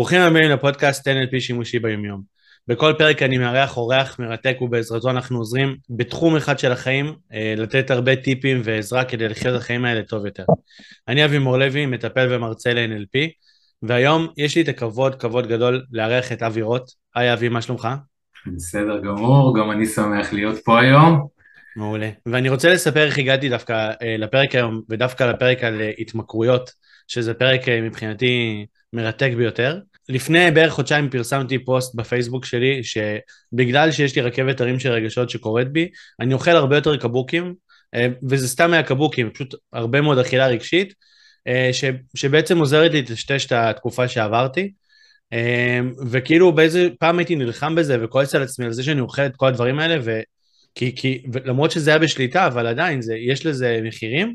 ברוכים הבאים לפודקאסט NLP שימושי ביומיום. בכל פרק אני מארח אורח מרתק ובעזרתו אנחנו עוזרים בתחום אחד של החיים אה, לתת הרבה טיפים ועזרה כדי לחיות את החיים האלה טוב יותר. אני אבי מור לוי, מטפל ומרצה ל-NLP, והיום יש לי את הכבוד, כבוד גדול, לארח את אבי רוט. היי אבי, מה שלומך? בסדר גמור, גם אני שמח להיות פה היום. מעולה. ואני רוצה לספר איך הגעתי דווקא אה, לפרק היום, ודווקא לפרק על אה, התמכרויות, שזה פרק מבחינתי מרתק ביותר. לפני בערך חודשיים פרסמתי פוסט בפייסבוק שלי, שבגלל שיש לי רכבת הרים של רגשות שקורית בי, אני אוכל הרבה יותר קבוקים, אה, וזה סתם מהקבוקים, פשוט הרבה מאוד אכילה רגשית, אה, ש, שבעצם עוזרת לי לטשטש את התקופה שעברתי. אה, וכאילו באיזה פעם הייתי נלחם בזה וכועס על עצמי על זה שאני אוכל את כל הדברים האלה, ו... כי, כי למרות שזה היה בשליטה, אבל עדיין זה, יש לזה מחירים,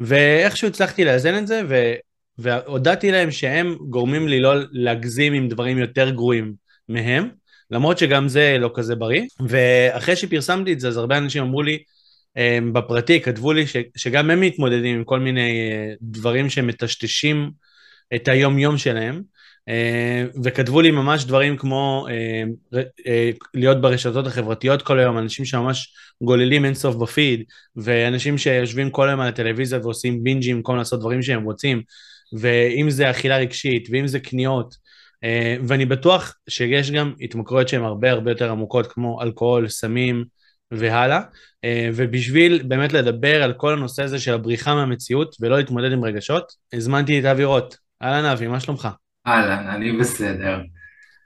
ואיכשהו הצלחתי לאזן את זה, ו, והודעתי להם שהם גורמים לי לא להגזים עם דברים יותר גרועים מהם, למרות שגם זה לא כזה בריא, ואחרי שפרסמתי את זה, אז הרבה אנשים אמרו לי, אמ, בפרטי, כתבו לי ש, שגם הם מתמודדים עם כל מיני אה, דברים שמטשטשים את היום-יום שלהם, אה, וכתבו לי ממש דברים כמו אה, להיות ברשתות החברתיות כל היום, אנשים שממש גוללים אינסוף בפיד, ואנשים שיושבים כל היום על הטלוויזיה ועושים בינג'ים במקום לעשות דברים שהם רוצים, ואם זה אכילה רגשית, ואם זה קניות, אה, ואני בטוח שיש גם התמכרויות שהן הרבה הרבה יותר עמוקות, כמו אלכוהול, סמים והלאה, אה, ובשביל באמת לדבר על כל הנושא הזה של הבריחה מהמציאות ולא להתמודד עם רגשות, הזמנתי את אבי רוט. אהלן אבי, מה שלומך? אהלן, אני בסדר.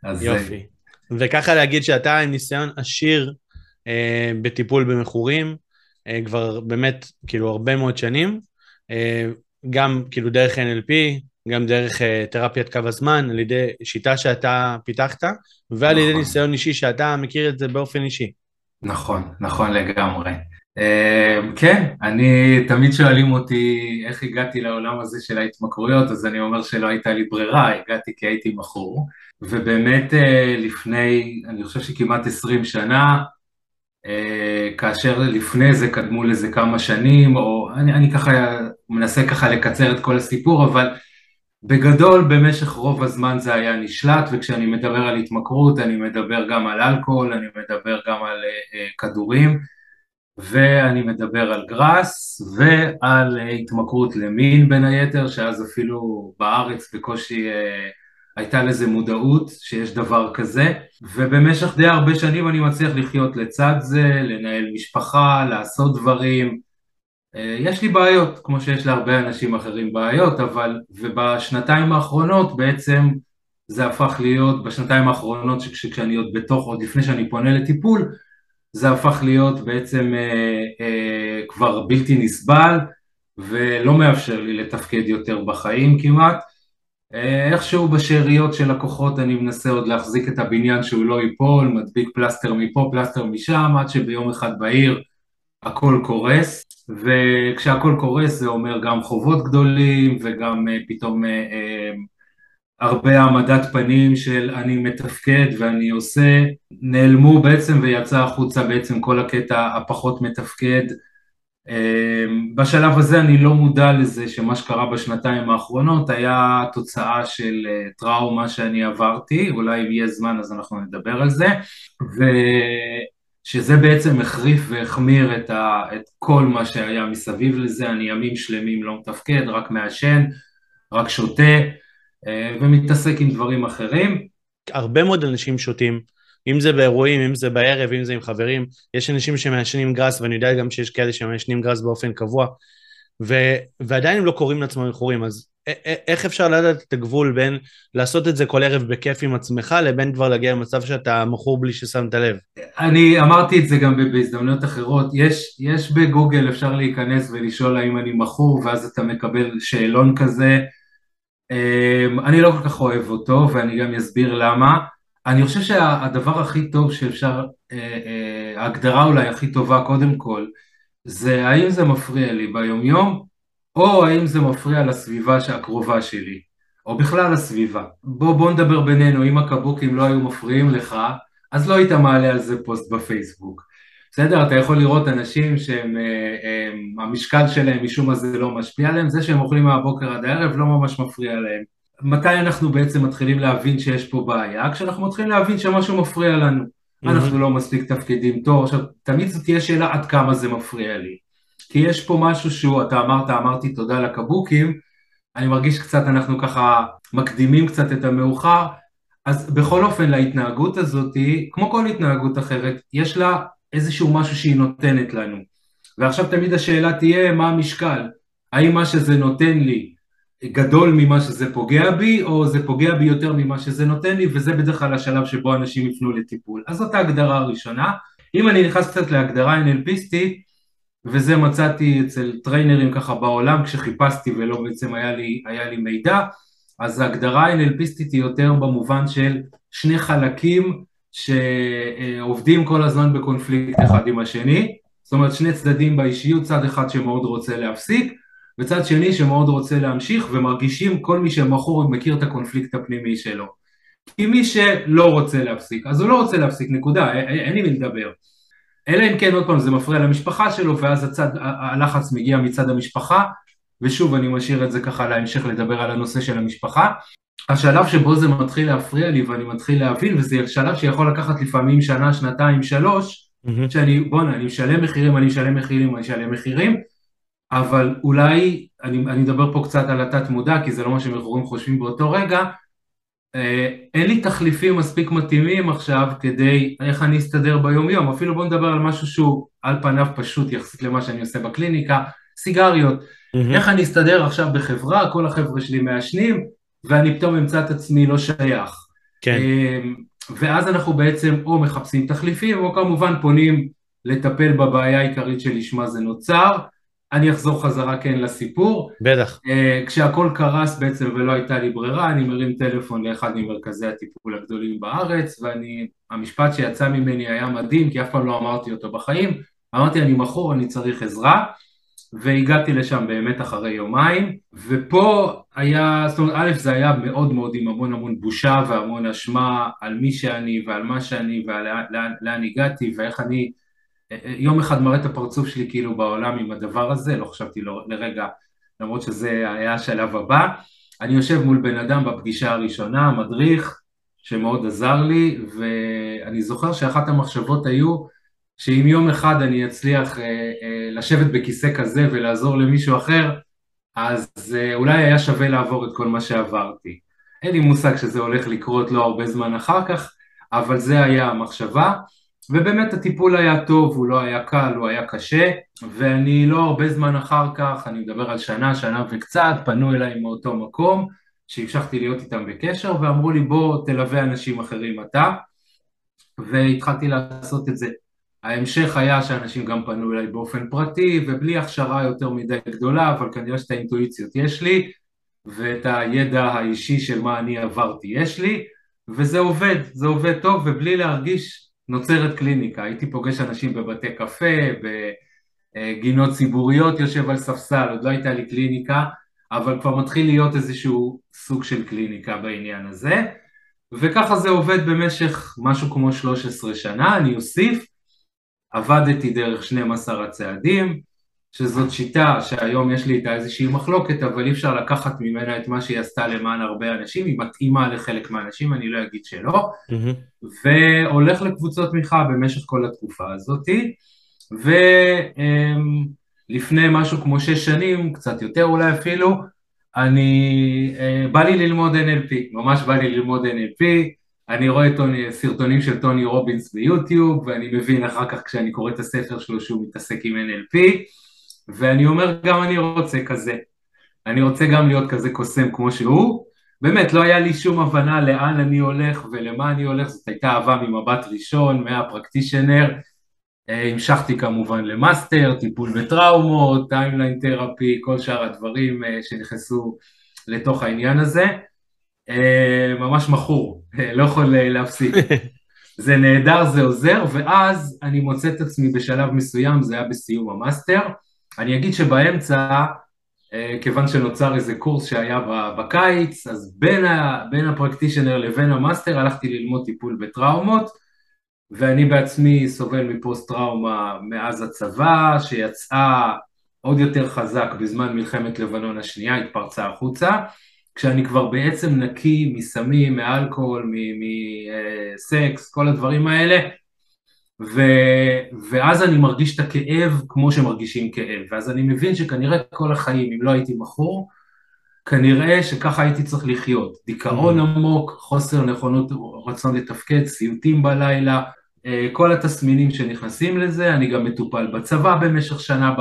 אז... יופי. וככה להגיד שאתה עם ניסיון עשיר אה, בטיפול במכורים, אה, כבר באמת כאילו הרבה מאוד שנים, אה, גם כאילו דרך NLP, גם דרך uh, תרפיית קו הזמן, על ידי שיטה שאתה פיתחת, ועל נכון. ידי ניסיון אישי שאתה מכיר את זה באופן אישי. נכון, נכון לגמרי. Uh, כן, אני, תמיד שואלים אותי איך הגעתי לעולם הזה של ההתמכרויות, אז אני אומר שלא הייתה לי ברירה, הגעתי כי הייתי מכור, ובאמת uh, לפני, אני חושב שכמעט 20 שנה, כאשר לפני זה קדמו לזה כמה שנים, או אני, אני ככה מנסה ככה לקצר את כל הסיפור, אבל בגדול במשך רוב הזמן זה היה נשלט, וכשאני מדבר על התמכרות אני מדבר גם על אלכוהול, אני מדבר גם על uh, כדורים, ואני מדבר על גראס, ועל uh, התמכרות למין בין היתר, שאז אפילו בארץ בקושי uh, הייתה לזה מודעות שיש דבר כזה, ובמשך די הרבה שנים אני מצליח לחיות לצד זה, לנהל משפחה, לעשות דברים. אה, יש לי בעיות, כמו שיש להרבה אנשים אחרים בעיות, אבל, ובשנתיים האחרונות בעצם זה הפך להיות, בשנתיים האחרונות כשאני עוד בתוך, עוד לפני שאני פונה לטיפול, זה הפך להיות בעצם אה, אה, כבר בלתי נסבל ולא מאפשר לי לתפקד יותר בחיים כמעט. אה, איכשהו בשאריות של לקוחות אני מנסה עוד להחזיק את הבניין שהוא לא ייפול, מדביק פלסטר מפה, פלסטר משם, עד שביום אחד בעיר הכל קורס, וכשהכל קורס זה אומר גם חובות גדולים וגם uh, פתאום uh, uh, הרבה העמדת פנים של אני מתפקד ואני עושה, נעלמו בעצם ויצא החוצה בעצם כל הקטע הפחות מתפקד בשלב הזה אני לא מודע לזה שמה שקרה בשנתיים האחרונות היה תוצאה של אה, טראומה שאני עברתי, אולי אם יהיה זמן אז אנחנו נדבר על זה, ושזה בעצם החריף והחמיר את, ה, את כל מה שהיה מסביב לזה, אני ימים שלמים לא מתפקד, רק מעשן, רק שותה אה, ומתעסק עם דברים אחרים. הרבה מאוד אנשים שותים אם זה באירועים, אם זה בערב, אם זה עם חברים, יש אנשים שמעשנים גראס, ואני יודע גם שיש כאלה שמעשנים גראס באופן קבוע, ו, ועדיין הם לא קוראים לעצמם מכורים, אז איך אפשר לדעת את הגבול בין לעשות את זה כל ערב בכיף עם עצמך, לבין כבר להגיע למצב שאתה מכור בלי ששמת לב? אני אמרתי את זה גם בהזדמנויות אחרות, יש, יש בגוגל אפשר להיכנס ולשאול האם אני מכור, ואז אתה מקבל שאלון כזה. אמ, אני לא כל כך אוהב אותו, ואני גם אסביר למה. אני חושב שהדבר הכי טוב שאפשר, אה, אה, ההגדרה אולי הכי טובה קודם כל, זה האם זה מפריע לי ביומיום, או האם זה מפריע לסביבה הקרובה שלי, או בכלל לסביבה. בוא, בוא נדבר בינינו, אם הקבוקים לא היו מפריעים לך, אז לא היית מעלה על זה פוסט בפייסבוק. בסדר? אתה יכול לראות אנשים שהם, אה, המשקל שלהם משום מה זה לא משפיע עליהם, זה שהם אוכלים מהבוקר עד הערב לא ממש מפריע להם. מתי אנחנו בעצם מתחילים להבין שיש פה בעיה? כשאנחנו מתחילים להבין שמשהו מפריע לנו. Mm-hmm. אנחנו לא מספיק תפקידים טוב. עכשיו, תמיד זו תהיה שאלה עד כמה זה מפריע לי. כי יש פה משהו שהוא, אתה אמרת, אמרתי תודה לקבוקים, אני מרגיש קצת, אנחנו ככה מקדימים קצת את המאוחר, אז בכל אופן להתנהגות הזאת, כמו כל התנהגות אחרת, יש לה איזשהו משהו שהיא נותנת לנו. ועכשיו תמיד השאלה תהיה מה המשקל, האם מה שזה נותן לי גדול ממה שזה פוגע בי, או זה פוגע בי יותר ממה שזה נותן לי, וזה בדרך כלל השלב שבו אנשים יפנו לטיפול. אז זאת ההגדרה הראשונה. אם אני נכנס קצת להגדרה NLPיסטית, וזה מצאתי אצל טריינרים ככה בעולם כשחיפשתי ולא בעצם היה לי, היה לי מידע, אז ההגדרה NLPיסטית היא יותר במובן של שני חלקים שעובדים כל הזמן בקונפליקט אחד עם השני, זאת אומרת שני צדדים באישיות, צד אחד שמאוד רוצה להפסיק וצד שני שמאוד רוצה להמשיך ומרגישים כל מי שמכור מכיר את הקונפליקט הפנימי שלו. כי מי שלא רוצה להפסיק, אז הוא לא רוצה להפסיק, נקודה, אין לי מי לדבר. אלא אם כן עוד פעם זה מפריע למשפחה שלו ואז הצד, הלחץ מגיע מצד המשפחה ושוב אני משאיר את זה ככה להמשך לדבר על הנושא של המשפחה. השלב שבו זה מתחיל להפריע לי ואני מתחיל להבין וזה שלב שיכול לקחת לפעמים שנה, שנתיים, שלוש mm-hmm. שאני בואנה אני משלם מחירים, אני משלם מחירים, אני משלם מחירים אבל אולי, אני, אני אדבר פה קצת על התת מודע כי זה לא מה שמכורים חושבים באותו רגע אה, אין לי תחליפים מספיק מתאימים עכשיו כדי איך אני אסתדר ביום יום, אפילו בוא נדבר על משהו שהוא על פניו פשוט יחסית למה שאני עושה בקליניקה, סיגריות, mm-hmm. איך אני אסתדר עכשיו בחברה, כל החבר'ה שלי מעשנים ואני פתאום אמצא את עצמי לא שייך. כן. אה, ואז אנחנו בעצם או מחפשים תחליפים או כמובן פונים לטפל בבעיה העיקרית שלשמה זה נוצר, אני אחזור חזרה כן לסיפור. בטח. Uh, כשהכל קרס בעצם ולא הייתה לי ברירה, אני מרים טלפון לאחד ממרכזי הטיפול הגדולים בארץ, ואני, המשפט שיצא ממני היה מדהים, כי אף פעם לא אמרתי אותו בחיים, אמרתי אני מכור, אני צריך עזרה, והגעתי לשם באמת אחרי יומיים, ופה היה, זאת אומרת, א' זה היה מאוד מאוד עם המון המון בושה והמון אשמה על מי שאני ועל מה שאני ועל לאן, לאן הגעתי ואיך אני יום אחד מראה את הפרצוף שלי כאילו בעולם עם הדבר הזה, לא חשבתי לרגע, למרות שזה היה השלב הבא. אני יושב מול בן אדם בפגישה הראשונה, מדריך, שמאוד עזר לי, ואני זוכר שאחת המחשבות היו שאם יום אחד אני אצליח אה, אה, לשבת בכיסא כזה ולעזור למישהו אחר, אז אה, אולי היה שווה לעבור את כל מה שעברתי. אין לי מושג שזה הולך לקרות לא הרבה זמן אחר כך, אבל זה היה המחשבה. ובאמת הטיפול היה טוב, הוא לא היה קל, הוא היה קשה, ואני לא הרבה זמן אחר כך, אני מדבר על שנה, שנה וקצת, פנו אליי מאותו מקום, שהמשכתי להיות איתם בקשר, ואמרו לי בוא תלווה אנשים אחרים אתה, והתחלתי לעשות את זה. ההמשך היה שאנשים גם פנו אליי באופן פרטי, ובלי הכשרה יותר מדי גדולה, אבל כנראה שאת האינטואיציות יש לי, ואת הידע האישי של מה אני עברתי יש לי, וזה עובד, זה עובד טוב, ובלי להרגיש נוצרת קליניקה, הייתי פוגש אנשים בבתי קפה, בגינות ציבוריות, יושב על ספסל, עוד לא הייתה לי קליניקה, אבל כבר מתחיל להיות איזשהו סוג של קליניקה בעניין הזה, וככה זה עובד במשך משהו כמו 13 שנה, אני אוסיף, עבדתי דרך 12 הצעדים, שזאת שיטה שהיום יש לי איתה איזושהי מחלוקת, אבל אי אפשר לקחת ממנה את מה שהיא עשתה למען הרבה אנשים, היא מתאימה לחלק מהאנשים, אני לא אגיד שלא, mm-hmm. והולך לקבוצות תמיכה במשך כל התקופה הזאתי, ולפני משהו כמו שש שנים, קצת יותר אולי אפילו, אני, אה, בא לי ללמוד NLP, ממש בא לי ללמוד NLP, אני רואה טוני, סרטונים של טוני רובינס ביוטיוב, ואני מבין אחר כך כשאני קורא את הספר שלו שהוא מתעסק עם NLP, ואני אומר גם אני רוצה כזה, אני רוצה גם להיות כזה קוסם כמו שהוא, באמת לא היה לי שום הבנה לאן אני הולך ולמה אני הולך, זאת הייתה אהבה ממבט ראשון, מה practitioner, אה, המשכתי כמובן ל master, טיפול בטראומות, timeline therapy, כל שאר הדברים אה, שנכנסו לתוך העניין הזה, אה, ממש מכור, לא יכול להפסיק. זה נהדר, זה עוזר, ואז אני מוצא את עצמי בשלב מסוים, זה היה בסיום ה master, אני אגיד שבאמצע, אה, כיוון שנוצר איזה קורס שהיה בקיץ, אז בין, ה, בין ה practitioner לבין ה master הלכתי ללמוד טיפול בטראומות, ואני בעצמי סובל מפוסט טראומה מאז הצבא, שיצאה עוד יותר חזק בזמן מלחמת לבנון השנייה, התפרצה החוצה, כשאני כבר בעצם נקי מסמים, מאלכוהול, מסקס, כל הדברים האלה, ו, ואז אני מרגיש את הכאב כמו שמרגישים כאב, ואז אני מבין שכנראה כל החיים, אם לא הייתי מכור, כנראה שככה הייתי צריך לחיות. דיכאון mm-hmm. עמוק, חוסר נכונות, רצון לתפקד, סיוטים בלילה, אה, כל התסמינים שנכנסים לזה, אני גם מטופל בצבא במשך שנה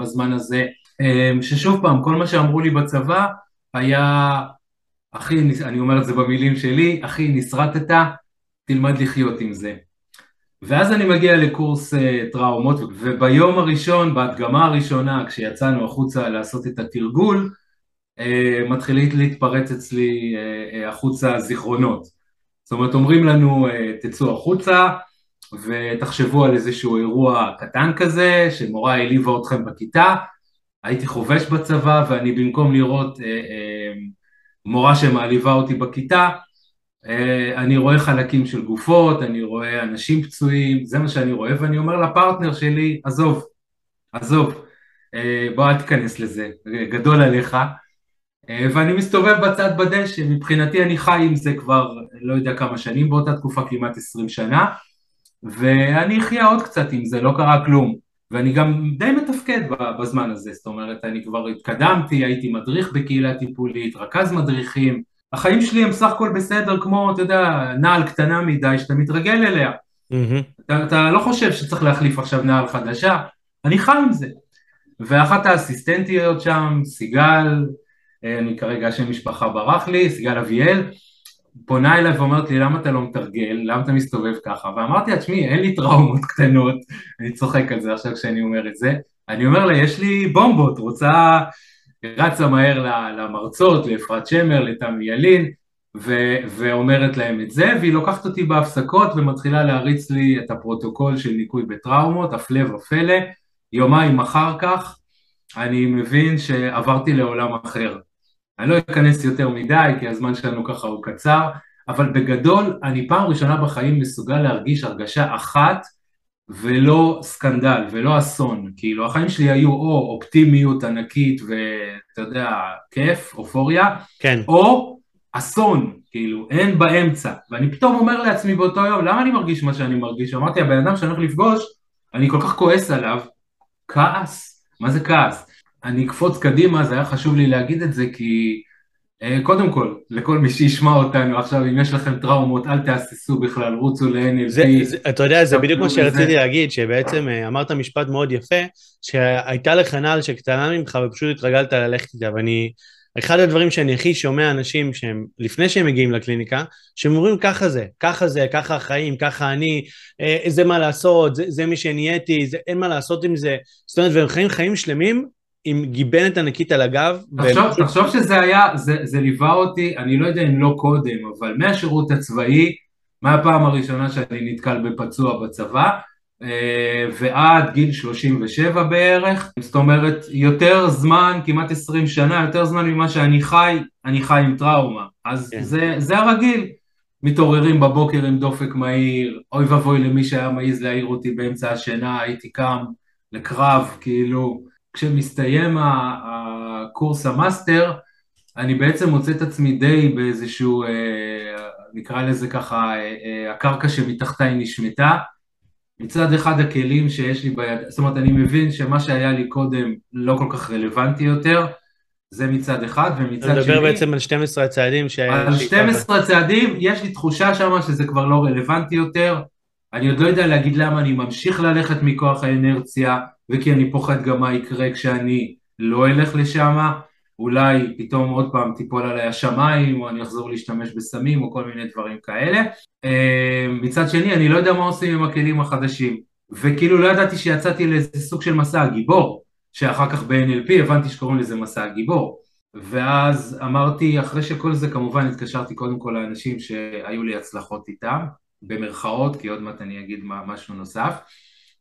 בזמן הזה, אה, ששוב פעם, כל מה שאמרו לי בצבא היה, אחי, אני אומר את זה במילים שלי, אחי, נסרטת, תלמד לחיות עם זה. ואז אני מגיע לקורס uh, טראומות, וביום הראשון, בהדגמה הראשונה, כשיצאנו החוצה לעשות את התרגול, uh, מתחילים להתפרץ אצלי uh, החוצה זיכרונות. זאת אומרת, אומרים לנו, uh, תצאו החוצה ותחשבו על איזשהו אירוע קטן כזה, שמורה העליבה אתכם בכיתה, הייתי חובש בצבא, ואני במקום לראות uh, uh, מורה שמעליבה אותי בכיתה, אני רואה חלקים של גופות, אני רואה אנשים פצועים, זה מה שאני רואה, ואני אומר לפרטנר שלי, עזוב, עזוב, אה, בוא אל תיכנס לזה, גדול עליך, אה, ואני מסתובב בצד בדשא, מבחינתי אני חי עם זה כבר לא יודע כמה שנים, באותה תקופה כמעט עשרים שנה, ואני אחיה עוד קצת עם זה, לא קרה כלום, ואני גם די מתפקד בזמן הזה, זאת אומרת, אני כבר התקדמתי, הייתי מדריך בקהילה טיפולית, רכז מדריכים, החיים שלי הם סך הכל בסדר כמו, אתה יודע, נעל קטנה מדי שאתה מתרגל אליה. Mm-hmm. אתה, אתה לא חושב שצריך להחליף עכשיו נעל חדשה, אני חי עם זה. ואחת האסיסטנטיות שם, סיגל, אה, אני כרגע השם משפחה ברח לי, סיגל אביאל, פונה אליי ואומרת לי למה אתה לא מתרגל, למה אתה מסתובב ככה, ואמרתי לה תשמעי אין לי טראומות קטנות, אני צוחק על זה עכשיו כשאני אומר את זה, אני אומר לה יש לי בומבות, רוצה רצה מהר למרצות, לאפרת שמר, לתמי ילין, ו- ואומרת להם את זה, והיא לוקחת אותי בהפסקות ומתחילה להריץ לי את הפרוטוקול של ניקוי בטראומות, הפלא ופלא, יומיים אחר כך אני מבין שעברתי לעולם אחר. אני לא אכנס יותר מדי כי הזמן שלנו ככה הוא קצר, אבל בגדול אני פעם ראשונה בחיים מסוגל להרגיש הרגשה אחת ולא סקנדל ולא אסון, כאילו החיים שלי היו או אופטימיות ענקית ואתה יודע, כיף, אופוריה, כן. או אסון, כאילו אין באמצע, ואני פתאום אומר לעצמי באותו יום, למה אני מרגיש מה שאני מרגיש? אמרתי, הבן אדם שאני הולך לפגוש, אני כל כך כועס עליו, כעס, מה זה כעס? אני אקפוץ קדימה, זה היה חשוב לי להגיד את זה כי קודם כל, לכל מי שישמע אותנו עכשיו, אם יש לכם טראומות, אל תהססו בכלל, רוצו ל-NLP. אתה יודע, זה בדיוק מה שרציתי להגיד, שבעצם אה, אמרת משפט מאוד יפה, שהייתה לך נעל שקטנה ממך ופשוט התרגלת ללכת איתה, ואני, אחד הדברים שאני הכי שומע אנשים שהם, לפני שהם מגיעים לקליניקה, שהם אומרים ככה זה, ככה זה, ככה החיים, ככה אני, אה, זה מה לעשות, זה, זה מי שנהייתי, זה, אין מה לעשות עם זה, זאת אומרת, והם חיים חיים שלמים עם גיבנת ענקית על הגב. תחשוב, ו... תחשוב שזה היה, זה, זה ליווה אותי, אני לא יודע אם לא קודם, אבל מהשירות הצבאי, מהפעם הראשונה שאני נתקל בפצוע בצבא, אה, ועד גיל 37 בערך, זאת אומרת יותר זמן, כמעט 20 שנה, יותר זמן ממה שאני חי, אני חי עם טראומה. אז כן. זה, זה הרגיל. מתעוררים בבוקר עם דופק מהיר, אוי ואבוי למי שהיה מעז להעיר אותי באמצע השינה, הייתי קם לקרב, כאילו, כשמסתיים הקורס ה master, אני בעצם מוצא את עצמי די באיזשהו, אה, נקרא לזה ככה, אה, אה, הקרקע שמתחתיי נשמטה. מצד אחד הכלים שיש לי ביד, זאת אומרת אני מבין שמה שהיה לי קודם לא כל כך רלוונטי יותר, זה מצד אחד, ומצד שני... אתה מדבר בעצם על 12 הצעדים ש... על 12 הצעדים, יש לי תחושה שם שזה כבר לא רלוונטי יותר, אני עוד לא יודע להגיד למה אני ממשיך ללכת מכוח האנרציה, וכי אני פוחד גם מה יקרה כשאני לא אלך לשם, אולי פתאום עוד פעם תיפול עליי השמיים, או אני אחזור להשתמש בסמים, או כל מיני דברים כאלה. אה, מצד שני, אני לא יודע מה עושים עם הכלים החדשים, וכאילו לא ידעתי שיצאתי לאיזה סוג של מסע הגיבור, שאחר כך ב-NLP הבנתי שקוראים לזה מסע הגיבור. ואז אמרתי, אחרי שכל זה כמובן התקשרתי קודם כל לאנשים שהיו לי הצלחות איתם, במרכאות, כי עוד מעט אני אגיד משהו נוסף.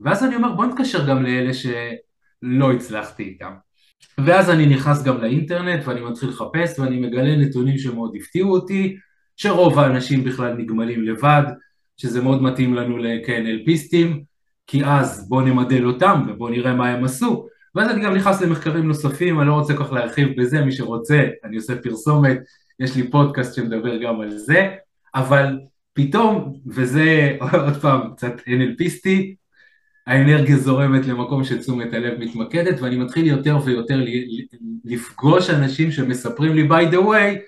ואז אני אומר בוא נתקשר גם לאלה שלא הצלחתי איתם. ואז אני נכנס גם לאינטרנט ואני מתחיל לחפש ואני מגלה נתונים שמאוד הפתיעו אותי, שרוב האנשים בכלל נגמלים לבד, שזה מאוד מתאים לנו כ-NLPיסטים, כי אז בוא נמדל אותם ובוא נראה מה הם עשו. ואז אני גם נכנס למחקרים נוספים, אני לא רוצה כל כך להרחיב בזה, מי שרוצה, אני עושה פרסומת, יש לי פודקאסט שמדבר גם על זה, אבל פתאום, וזה עוד פעם קצת NLPיסטי, האנרגיה זורמת למקום שתשומת הלב מתמקדת ואני מתחיל יותר ויותר לפגוש אנשים שמספרים לי by the way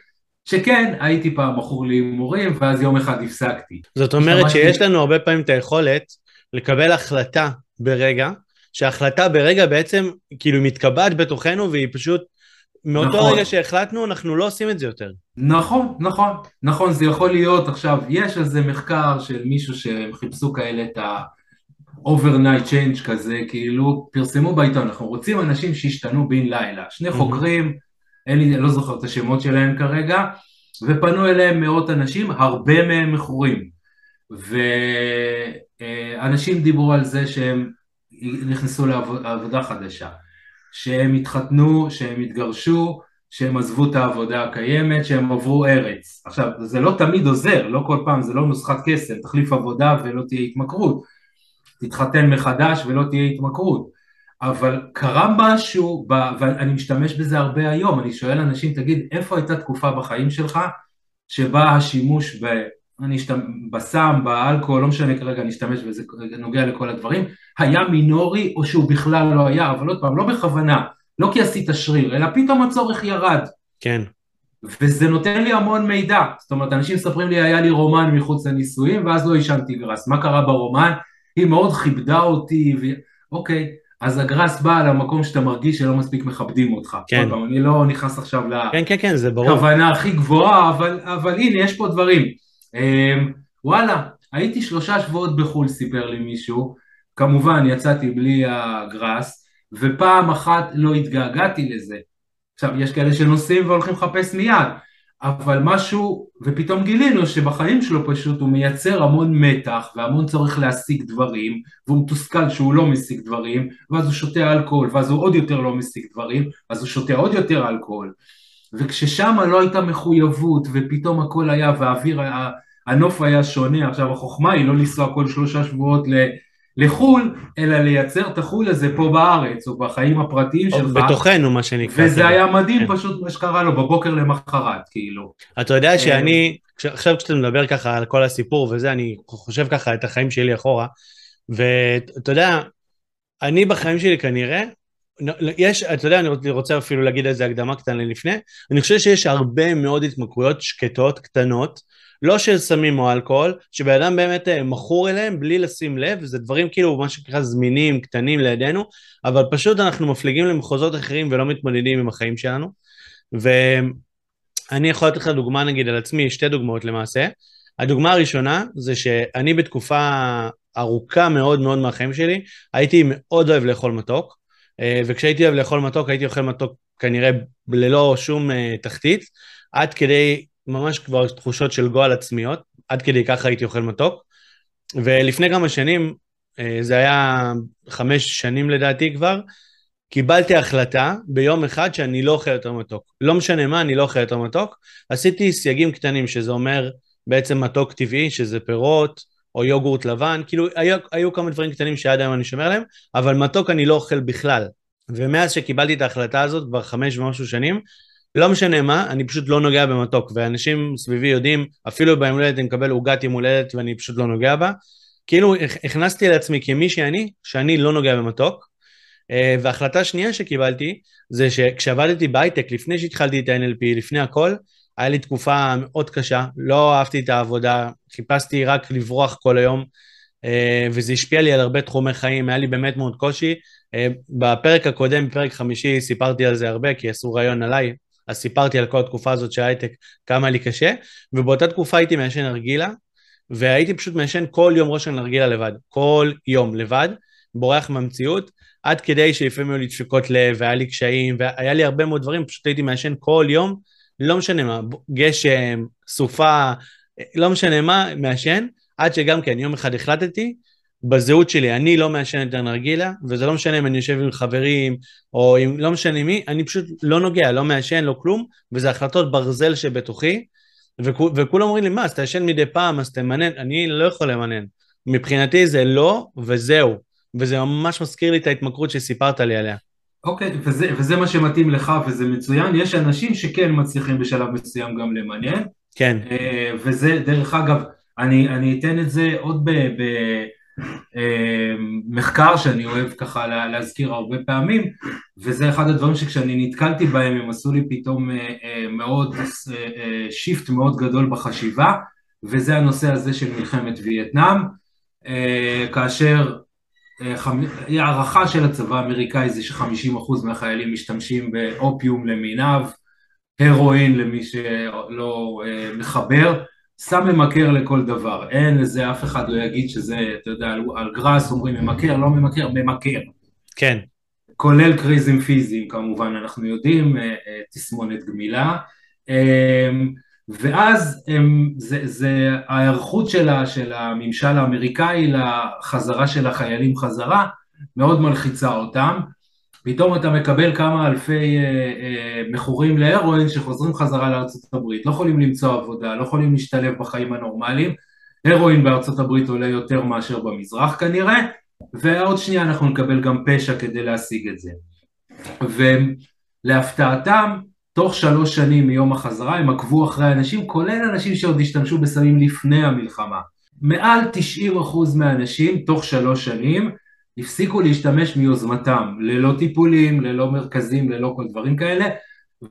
שכן הייתי פעם מכור להימורים ואז יום אחד הפסקתי. זאת אומרת שיש לנו הרבה פעמים את היכולת לקבל החלטה ברגע, שההחלטה ברגע בעצם כאילו מתקבעת בתוכנו והיא פשוט מאותו נכון. רגע שהחלטנו אנחנו לא עושים את זה יותר. נכון, נכון, נכון, זה יכול להיות. עכשיו, יש איזה מחקר של מישהו שהם חיפשו כאלה את ה... overnight change כזה, כאילו פרסמו בעיתון, אנחנו רוצים אנשים שישתנו בן לילה, שני חוקרים, אין לי, לא זוכר את השמות שלהם כרגע, ופנו אליהם מאות אנשים, הרבה מהם מכורים, ואנשים דיברו על זה שהם נכנסו לעבודה חדשה, שהם התחתנו, שהם התגרשו, שהם עזבו את העבודה הקיימת, שהם עברו ארץ. עכשיו, זה לא תמיד עוזר, לא כל פעם, זה לא נוסחת קסם, תחליף עבודה ולא תהיה התמכרות, תתחתן מחדש ולא תהיה התמכרות. אבל קרה משהו, ואני משתמש בזה הרבה היום, אני שואל אנשים, תגיד, איפה הייתה תקופה בחיים שלך שבה השימוש ב... אני אשת... בסם, באלכוהול, לא משנה כרגע, אני אשתמש בזה, נוגע לכל הדברים, היה מינורי או שהוא בכלל לא היה, אבל עוד פעם, לא בכוונה, לא כי עשית שריר, אלא פתאום הצורך ירד. כן. וזה נותן לי המון מידע, זאת אומרת, אנשים מספרים לי, היה לי רומן מחוץ לנישואים, ואז לא עישנתי גרס, מה קרה ברומן? היא מאוד כיבדה אותי, ו... אוקיי, אז הגראס בא למקום שאתה מרגיש שלא מספיק מכבדים אותך. כן. פעם, אני לא נכנס עכשיו כן, כן, כן, זה ברור. לכוונה הכי גבוהה, אבל, אבל הנה, יש פה דברים. אמ, וואלה, הייתי שלושה שבועות בחו"ל, סיפר לי מישהו, כמובן יצאתי בלי הגראס, ופעם אחת לא התגעגעתי לזה. עכשיו, יש כאלה שנוסעים והולכים לחפש מיד, אבל משהו, ופתאום גילינו שבחיים שלו פשוט הוא מייצר המון מתח והמון צורך להשיג דברים והוא מתוסכל שהוא לא משיג דברים ואז הוא שותה אלכוהול ואז הוא עוד יותר לא משיג דברים אז הוא שותה עוד יותר אלכוהול וכששם לא הייתה מחויבות ופתאום הכל היה והאוויר היה, הנוף היה שונה עכשיו החוכמה היא לא לנסוע כל שלושה שבועות ל... לחו"ל, אלא לייצר את החו"ל הזה פה בארץ, או בחיים הפרטיים שלך. בתוכנו, מה שנקרא. וזה היה מדהים כן. פשוט מה שקרה לו בבוקר למחרת, כאילו. אתה יודע שאני, עכשיו כשאתה מדבר ככה על כל הסיפור וזה, אני חושב ככה את החיים שלי אחורה, ואתה יודע, אני בחיים שלי כנראה, יש, אתה יודע, אני רוצה אפילו להגיד איזה הקדמה קטנה לפני, אני חושב שיש הרבה מאוד התמכרויות שקטות, קטנות, לא של סמים או אלכוהול, שבן אדם באמת אה, מכור אליהם בלי לשים לב, זה דברים כאילו מה שנקרא זמינים, קטנים לידינו, אבל פשוט אנחנו מפליגים למחוזות אחרים ולא מתמודדים עם החיים שלנו. ואני יכול לתת לך דוגמה נגיד על עצמי, שתי דוגמאות למעשה. הדוגמה הראשונה זה שאני בתקופה ארוכה מאוד מאוד מהחיים שלי, הייתי מאוד אוהב לאכול מתוק, אה, וכשהייתי אוהב לאכול מתוק הייתי אוכל מתוק כנראה ללא שום אה, תחתית, עד כדי ממש כבר תחושות של גועל עצמיות, עד כדי ככה הייתי אוכל מתוק. ולפני כמה שנים, אה, זה היה חמש שנים לדעתי כבר, קיבלתי החלטה ביום אחד שאני לא אוכל יותר מתוק. לא משנה מה, אני לא אוכל יותר מתוק. עשיתי סייגים קטנים, שזה אומר בעצם מתוק טבעי, שזה פירות, או יוגורט לבן, כאילו היו, היו כמה דברים קטנים שעד היום אני שומר עליהם, אבל מתוק אני לא אוכל בכלל. ומאז שקיבלתי את ההחלטה הזאת, כבר חמש ומשהו שנים, לא משנה מה, אני פשוט לא נוגע במתוק, ואנשים סביבי יודעים, אפילו ביום הולדת אני מקבל עוגת יום הולדת ואני פשוט לא נוגע בה. כאילו הכנסתי לעצמי כמי שאני, שאני לא נוגע במתוק. אה, והחלטה שנייה שקיבלתי, זה שכשעבדתי בהייטק, לפני שהתחלתי את ה-NLP, לפני הכל, היה לי תקופה מאוד קשה, לא אהבתי את העבודה, חיפשתי רק לברוח כל היום, אה, וזה השפיע לי על הרבה תחומי חיים, היה לי באמת מאוד קושי. אה, בפרק הקודם, בפרק חמישי, סיפרתי על זה הרבה, כי עשו רעיון עליי, אז סיפרתי על כל התקופה הזאת של הייטק, כמה לי קשה, ובאותה תקופה הייתי מעשן נרגילה, והייתי פשוט מעשן כל יום ראש של נרגילה לבד, כל יום לבד, בורח מהמציאות, עד כדי שלפעמים היו לי דפיקות לב, והיה לי קשיים, והיה לי הרבה מאוד דברים, פשוט הייתי מעשן כל יום, לא משנה מה, גשם, סופה, לא משנה מה, מעשן, עד שגם כן, יום אחד החלטתי בזהות שלי, אני לא מעשן יותר נרגילה, וזה לא משנה אם אני יושב עם חברים, או אם לא משנה מי, אני פשוט לא נוגע, לא מעשן, לא כלום, וזה החלטות ברזל שבתוכי, וכו, וכולם אומרים לי, מה, אז אתה ישן מדי פעם, אז תמנן, אני לא יכול למנן. מבחינתי זה לא, וזהו. וזה ממש מזכיר לי את ההתמכרות שסיפרת לי עליה. אוקיי, וזה, וזה מה שמתאים לך וזה מצוין. יש אנשים שכן מצליחים בשלב מסוים גם למנן. כן. אה, וזה, דרך אגב, אני, אני אתן את זה עוד במחקר אה, שאני אוהב ככה להזכיר הרבה פעמים, וזה אחד הדברים שכשאני נתקלתי בהם הם עשו לי פתאום אה, מאוד, shift מאוד גדול בחשיבה, וזה הנושא הזה של מלחמת וייטנאם, כאשר הערכה של הצבא האמריקאי זה ש-50% מהחיילים משתמשים באופיום למיניו, הרואין למי שלא מחבר, שם ממכר לכל דבר, אין לזה, אף אחד לא יגיד שזה, אתה יודע, על גראס אומרים ממכר, לא ממכר, ממכר. כן. כולל קריזים פיזיים כמובן, אנחנו יודעים, אה, אה, תסמונת גמילה. אמ, ואז הם, זה, זה ההיערכות שלה, של הממשל האמריקאי לחזרה של החיילים חזרה, מאוד מלחיצה אותם. פתאום אתה מקבל כמה אלפי אה, אה, מכורים להרואין שחוזרים חזרה לארצות הברית, לא יכולים למצוא עבודה, לא יכולים להשתלב בחיים הנורמליים, הרואין בארצות הברית עולה יותר מאשר במזרח כנראה, ועוד שנייה אנחנו נקבל גם פשע כדי להשיג את זה. ולהפתעתם, תוך שלוש שנים מיום החזרה הם עקבו אחרי אנשים, כולל אנשים שעוד השתמשו בסמים לפני המלחמה. מעל 90% מהאנשים, תוך שלוש שנים, הפסיקו להשתמש מיוזמתם, ללא טיפולים, ללא מרכזים, ללא כל דברים כאלה,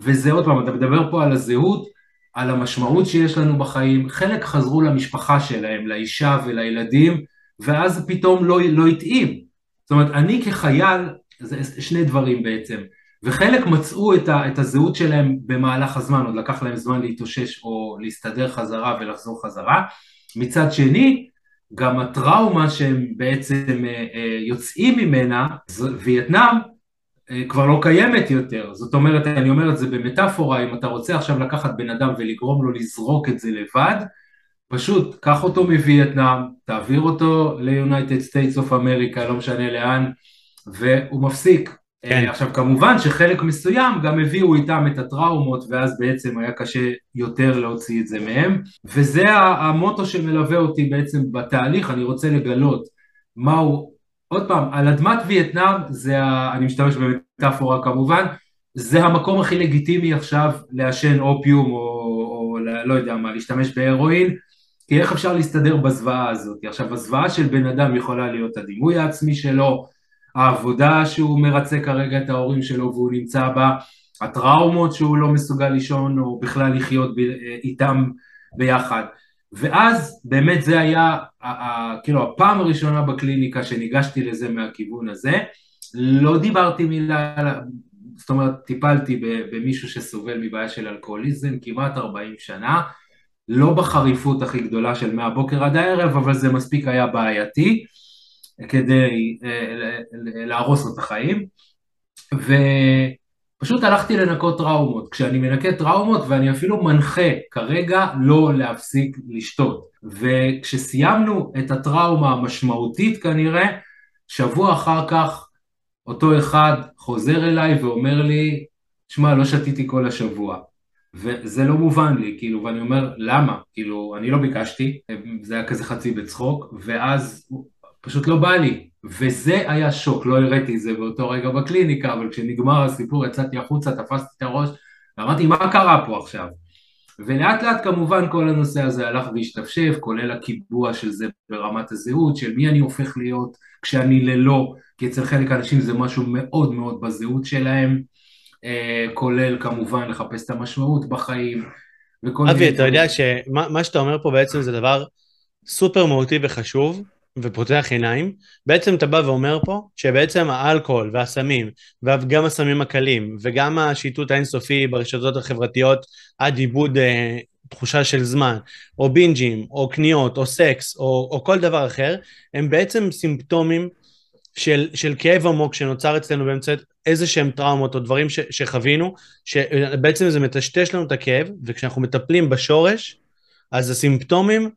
וזה עוד פעם, אתה מדבר פה על הזהות, על המשמעות שיש לנו בחיים, חלק חזרו למשפחה שלהם, לאישה ולילדים, ואז פתאום לא, לא התאים. זאת אומרת, אני כחייל, זה שני דברים בעצם, וחלק מצאו את, ה, את הזהות שלהם במהלך הזמן, עוד לקח להם זמן להתאושש או להסתדר חזרה ולחזור חזרה. מצד שני, גם הטראומה שהם בעצם אה, אה, יוצאים ממנה, וייטנאם אה, כבר לא קיימת יותר, זאת אומרת, אני אומר את זה במטאפורה, אם אתה רוצה עכשיו לקחת בן אדם ולגרום לו לזרוק את זה לבד, פשוט קח אותו מווייטנאם, תעביר אותו ל-United States of America, לא משנה לאן, והוא מפסיק, כן. עכשיו כמובן שחלק מסוים גם הביאו איתם את הטראומות ואז בעצם היה קשה יותר להוציא את זה מהם וזה המוטו שמלווה אותי בעצם בתהליך, אני רוצה לגלות מהו, עוד פעם, על אדמת וייטנאם זה, ה, אני משתמש במטאפורה כמובן, זה המקום הכי לגיטימי עכשיו לעשן אופיום או, או לא יודע מה, להשתמש בהרואין כי איך אפשר להסתדר בזוועה הזאת? עכשיו הזוועה של בן אדם יכולה להיות הדימוי העצמי שלו העבודה שהוא מרצה כרגע את ההורים שלו והוא נמצא בה, הטראומות שהוא לא מסוגל לישון או בכלל לחיות ב, איתם ביחד. ואז באמת זה היה כאילו הפעם הראשונה בקליניקה שניגשתי לזה מהכיוון הזה, לא דיברתי מילה, זאת אומרת טיפלתי במישהו שסובל מבעיה של אלכוהוליזם כמעט 40 שנה, לא בחריפות הכי גדולה של מהבוקר עד הערב, אבל זה מספיק היה בעייתי. כדי אה, להרוס לו את החיים, ופשוט הלכתי לנקות טראומות. כשאני מנקה טראומות ואני אפילו מנחה כרגע לא להפסיק לשתות. וכשסיימנו את הטראומה המשמעותית כנראה, שבוע אחר כך אותו אחד חוזר אליי ואומר לי, שמע, לא שתיתי כל השבוע. וזה לא מובן לי, כאילו, ואני אומר, למה? כאילו, אני לא ביקשתי, זה היה כזה חצי בצחוק, ואז פשוט לא בא לי, וזה היה שוק, לא הראיתי את זה באותו רגע בקליניקה, אבל כשנגמר הסיפור יצאתי החוצה, תפסתי את הראש, ואמרתי מה קרה פה עכשיו? ולאט לאט כמובן כל הנושא הזה הלך והשתפשף, כולל הקיבוע של זה ברמת הזהות, של מי אני הופך להיות כשאני ללא, כי אצל חלק האנשים זה משהו מאוד מאוד בזהות שלהם, אה, כולל כמובן לחפש את המשמעות בחיים. אבי, אתה יודע שמה שאתה אומר פה בעצם זה דבר סופר מהותי וחשוב, ופותח עיניים, בעצם אתה בא ואומר פה שבעצם האלכוהול והסמים, וגם הסמים הקלים, וגם השיטוט האינסופי ברשתות החברתיות עד עיבוד אה, תחושה של זמן, או בינג'ים, או קניות, או סקס, או, או כל דבר אחר, הם בעצם סימפטומים של, של כאב עמוק שנוצר אצלנו באמצעות איזה שהם טראומות או דברים ש, שחווינו, שבעצם זה מטשטש לנו את הכאב, וכשאנחנו מטפלים בשורש, אז הסימפטומים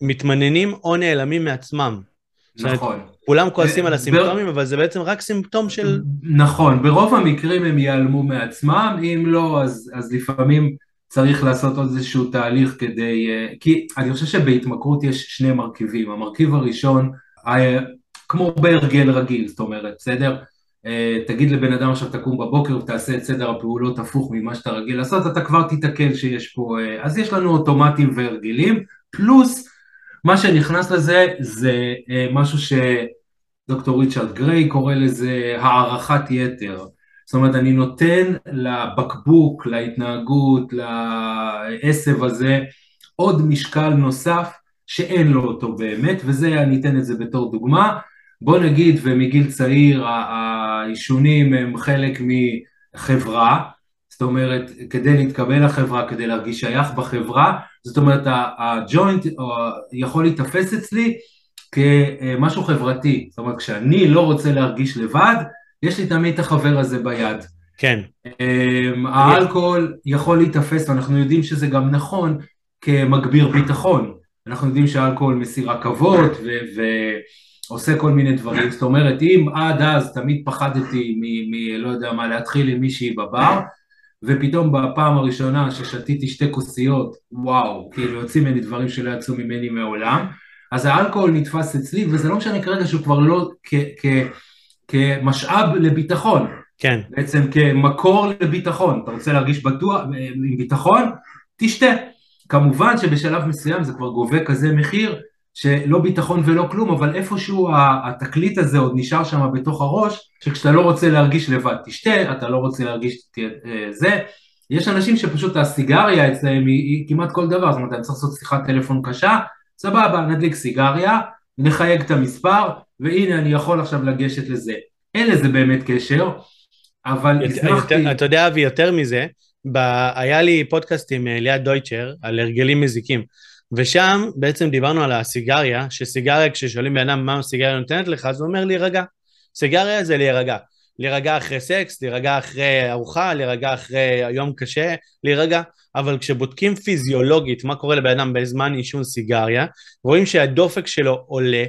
מתמננים או נעלמים מעצמם. נכון. כולם כועסים על הסימפטומים, אבל זה בעצם רק סימפטום של... נכון, ברוב המקרים הם ייעלמו מעצמם, אם לא, אז, אז לפעמים צריך לעשות עוד איזשהו תהליך כדי... אה, כי אני חושב שבהתמכרות יש שני מרכיבים. המרכיב הראשון, כמו בהרגל רגיל, זאת אומרת, בסדר? תגיד לבן אדם עכשיו תקום בבוקר ותעשה את סדר הפעולות הפוך ממה שאתה רגיל לעשות, אתה כבר תיתקל שיש פה, אז יש לנו אוטומטים והרגלים, פלוס מה שנכנס לזה זה משהו שדוקטור ריצ'רד גריי קורא לזה הערכת יתר. זאת אומרת, אני נותן לבקבוק, להתנהגות, לעשב הזה, עוד משקל נוסף שאין לו אותו באמת, וזה, אני אתן את זה בתור דוגמה. בוא נגיד, ומגיל צעיר העישונים הם חלק מחברה, זאת אומרת, כדי להתקבל לחברה, כדי להרגיש שייך בחברה, זאת אומרת, הג'וינט יכול להיתפס אצלי כמשהו חברתי, זאת אומרת, כשאני לא רוצה להרגיש לבד, יש לי תמיד את החבר הזה ביד. כן. Um, האלכוהול יכול להיתפס, ואנחנו יודעים שזה גם נכון, כמגביר ביטחון. אנחנו יודעים שאלכוהול מסיר רכבות ועושה כל מיני דברים. זאת אומרת, אם עד אז תמיד פחדתי מ... מ... לא יודע מה, להתחיל עם מישהי בבר, ופתאום בפעם הראשונה ששתיתי שתי כוסיות, וואו, כאילו יוצאים ממני דברים שלא יצאו ממני מעולם, אז האלכוהול נתפס אצלי, וזה לא משנה כרגע שהוא כבר לא כ... כ כמשאב לביטחון. כן. בעצם כמקור לביטחון. אתה רוצה להרגיש בטוח, עם ביטחון? תשתה. כמובן שבשלב מסוים זה כבר גובה כזה מחיר, שלא ביטחון ולא כלום, אבל איפשהו התקליט הזה עוד נשאר שם בתוך הראש, שכשאתה לא רוצה להרגיש לבד תשתה, אתה לא רוצה להרגיש אה, זה. יש אנשים שפשוט הסיגריה אצלם היא, היא כמעט כל דבר, זאת אומרת, אני צריך לעשות שיחת טלפון קשה, סבבה, נדליק סיגריה, נחייג את המספר, והנה אני יכול עכשיו לגשת לזה. אין לזה באמת קשר, אבל הצלחתי... אתה יודע אבי, יותר מזה, ב... היה לי פודקאסט עם אה, ליאת דויטשר על הרגלים מזיקים, ושם בעצם דיברנו על הסיגריה, שסיגריה כששואלים בן אדם מה הסיגריה נותנת לך, אז הוא אומר להירגע. סיגריה זה להירגע. להירגע אחרי סקס, להירגע אחרי ארוחה, להירגע אחרי יום קשה, להירגע. אבל כשבודקים פיזיולוגית מה קורה לבן אדם בזמן עישון סיגריה, רואים שהדופק שלו עולה,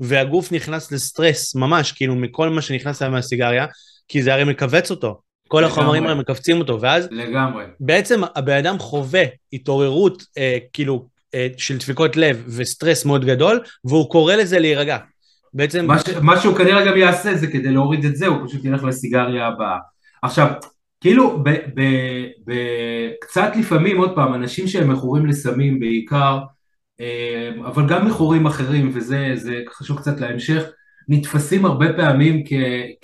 והגוף נכנס לסטרס ממש, כאילו מכל מה שנכנס אליו מהסיגריה, כי זה הרי מכווץ אותו. כל החומרים האלה מכווצים אותו, ואז... לגמרי. בעצם הבן אדם חווה התעוררות, אה, כאילו, של דפיקות לב וסטרס מאוד גדול, והוא קורא לזה להירגע. בעצם... מה, ש... מה שהוא כנראה גם יעשה זה כדי להוריד את זה, הוא פשוט ילך לסיגריה הבאה. עכשיו, כאילו, ב, ב, ב, קצת לפעמים, עוד פעם, אנשים שהם מכורים לסמים בעיקר, אה, אבל גם מכורים אחרים, וזה חשוב קצת להמשך, נתפסים הרבה פעמים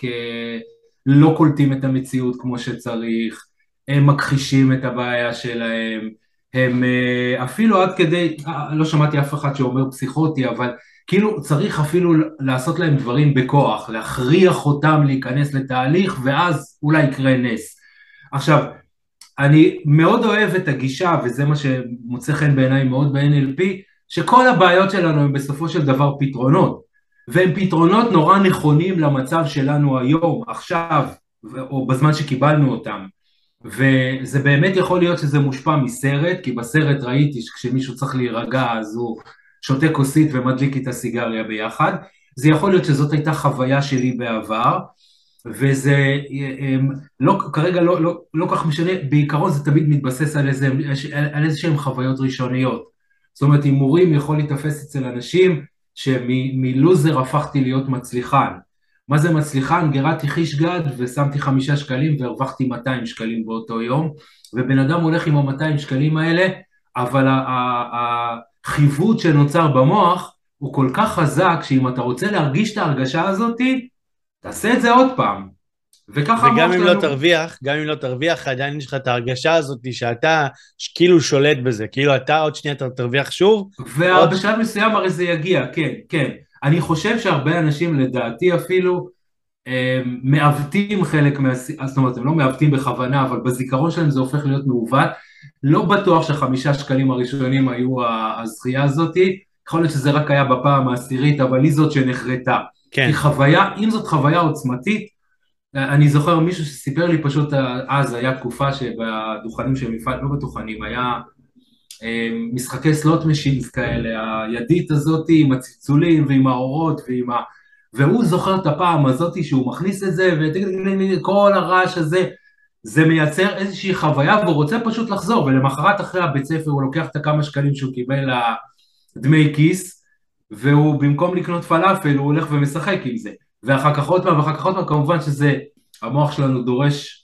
כלא קולטים את המציאות כמו שצריך, הם מכחישים את הבעיה שלהם, הם אה, אפילו עד כדי, אה, לא שמעתי אף אחד שאומר פסיכוטי, אבל כאילו צריך אפילו לעשות להם דברים בכוח, להכריח אותם להיכנס לתהליך ואז אולי יקרה נס. עכשיו, אני מאוד אוהב את הגישה, וזה מה שמוצא חן בעיניי מאוד ב-NLP, שכל הבעיות שלנו הם בסופו של דבר פתרונות, והם פתרונות נורא נכונים למצב שלנו היום, עכשיו, או בזמן שקיבלנו אותם. וזה באמת יכול להיות שזה מושפע מסרט, כי בסרט ראיתי שכשמישהו צריך להירגע אז הוא שותה כוסית ומדליק את הסיגריה ביחד. זה יכול להיות שזאת הייתה חוויה שלי בעבר, וזה לא, כרגע לא, לא, לא כך משנה, בעיקרון זה תמיד מתבסס על איזה, על איזה שהם חוויות ראשוניות. זאת אומרת, הימורים יכול להיתפס אצל אנשים שמלוזר הפכתי להיות מצליחן. מה זה מצליחן? גירדתי חיש גד ושמתי חמישה שקלים והרווחתי 200 שקלים באותו יום, ובן אדם הולך עם ה-200 שקלים האלה, אבל החיווט שנוצר במוח הוא כל כך חזק, שאם אתה רוצה להרגיש את ההרגשה הזאתי, תעשה את זה עוד פעם. וככה וגם אם לא תרוויח, גם אם לא תרוויח, עדיין יש לך את ההרגשה הזאת שאתה כאילו שולט בזה, כאילו אתה עוד שנייה אתה תרוויח שוב. ובשלב עוד... מסוים הרי זה יגיע, כן, כן. אני חושב שהרבה אנשים, לדעתי אפילו, מעוותים חלק מה... זאת אומרת, הם לא מעוותים בכוונה, אבל בזיכרון שלהם זה הופך להיות מעוות. לא בטוח שחמישה שקלים הראשונים היו הזכייה הזאתי, יכול להיות שזה רק היה בפעם העשירית, אבל היא זאת שנחרטה. כן. כי חוויה, אם זאת חוויה עוצמתית, אני זוכר מישהו שסיפר לי פשוט, אז היה תקופה שבדוכנים של מפעל, לא בדוכנים, היה אה, משחקי סלוט משינס כאלה, הידית הזאתי עם הצלצולים ועם האורות ועם ה... והוא זוכר את הפעם הזאתי שהוא מכניס את זה וכל הרעש הזה, זה מייצר איזושהי חוויה והוא רוצה פשוט לחזור ולמחרת אחרי הבית ספר הוא לוקח את הכמה שקלים שהוא קיבל לדמי כיס והוא במקום לקנות פלאפל הוא הולך ומשחק עם זה. ואחר כך עוד פעם, ואחר כך עוד פעם, כמובן שזה, המוח שלנו דורש, אה,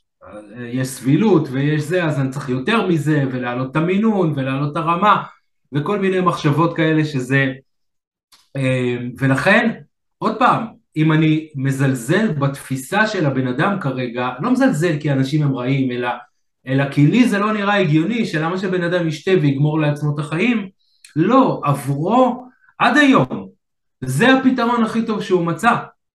יש סבילות ויש זה, אז אני צריך יותר מזה, ולהעלות את המינון, ולהעלות את הרמה, וכל מיני מחשבות כאלה שזה, אה, ולכן, עוד פעם, אם אני מזלזל בתפיסה של הבן אדם כרגע, לא מזלזל כי אנשים הם רעים, אלא, אלא כי לי זה לא נראה הגיוני, שלמה שבן אדם ישתה ויגמור לעצמו את החיים, לא, עבורו עד היום, זה הפתרון הכי טוב שהוא מצא.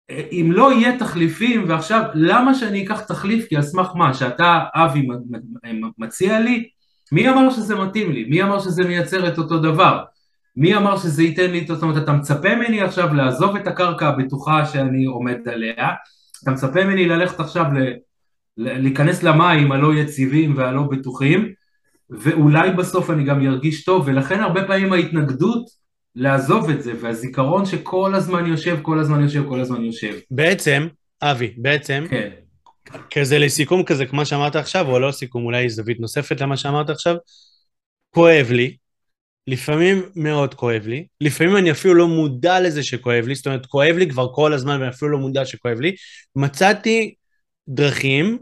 אם לא יהיה תחליפים, ועכשיו, למה שאני אקח תחליף? כי על סמך מה? שאתה, אבי, מציע לי? מי אמר שזה מתאים לי? מי אמר שזה מייצר את אותו דבר? מי אמר שזה ייתן לי את זאת אומרת, אתה מצפה ממני עכשיו לעזוב את הקרקע הבטוחה שאני עומד עליה, אתה מצפה ממני ללכת עכשיו ל... להיכנס למים הלא יציבים והלא בטוחים, ואולי בסוף אני גם ארגיש טוב, ולכן הרבה פעמים ההתנגדות לעזוב את זה, והזיכרון שכל הזמן יושב, כל הזמן יושב, כל הזמן יושב. בעצם, אבי, בעצם, כן. כזה לסיכום כזה, כמו שאמרת עכשיו, או לא סיכום, אולי זווית נוספת למה שאמרת עכשיו, כואב לי, לפעמים מאוד כואב לי, לפעמים אני אפילו לא מודע לזה שכואב לי, זאת אומרת, כואב לי כבר כל הזמן ואני אפילו לא מודע שכואב לי. מצאתי דרכים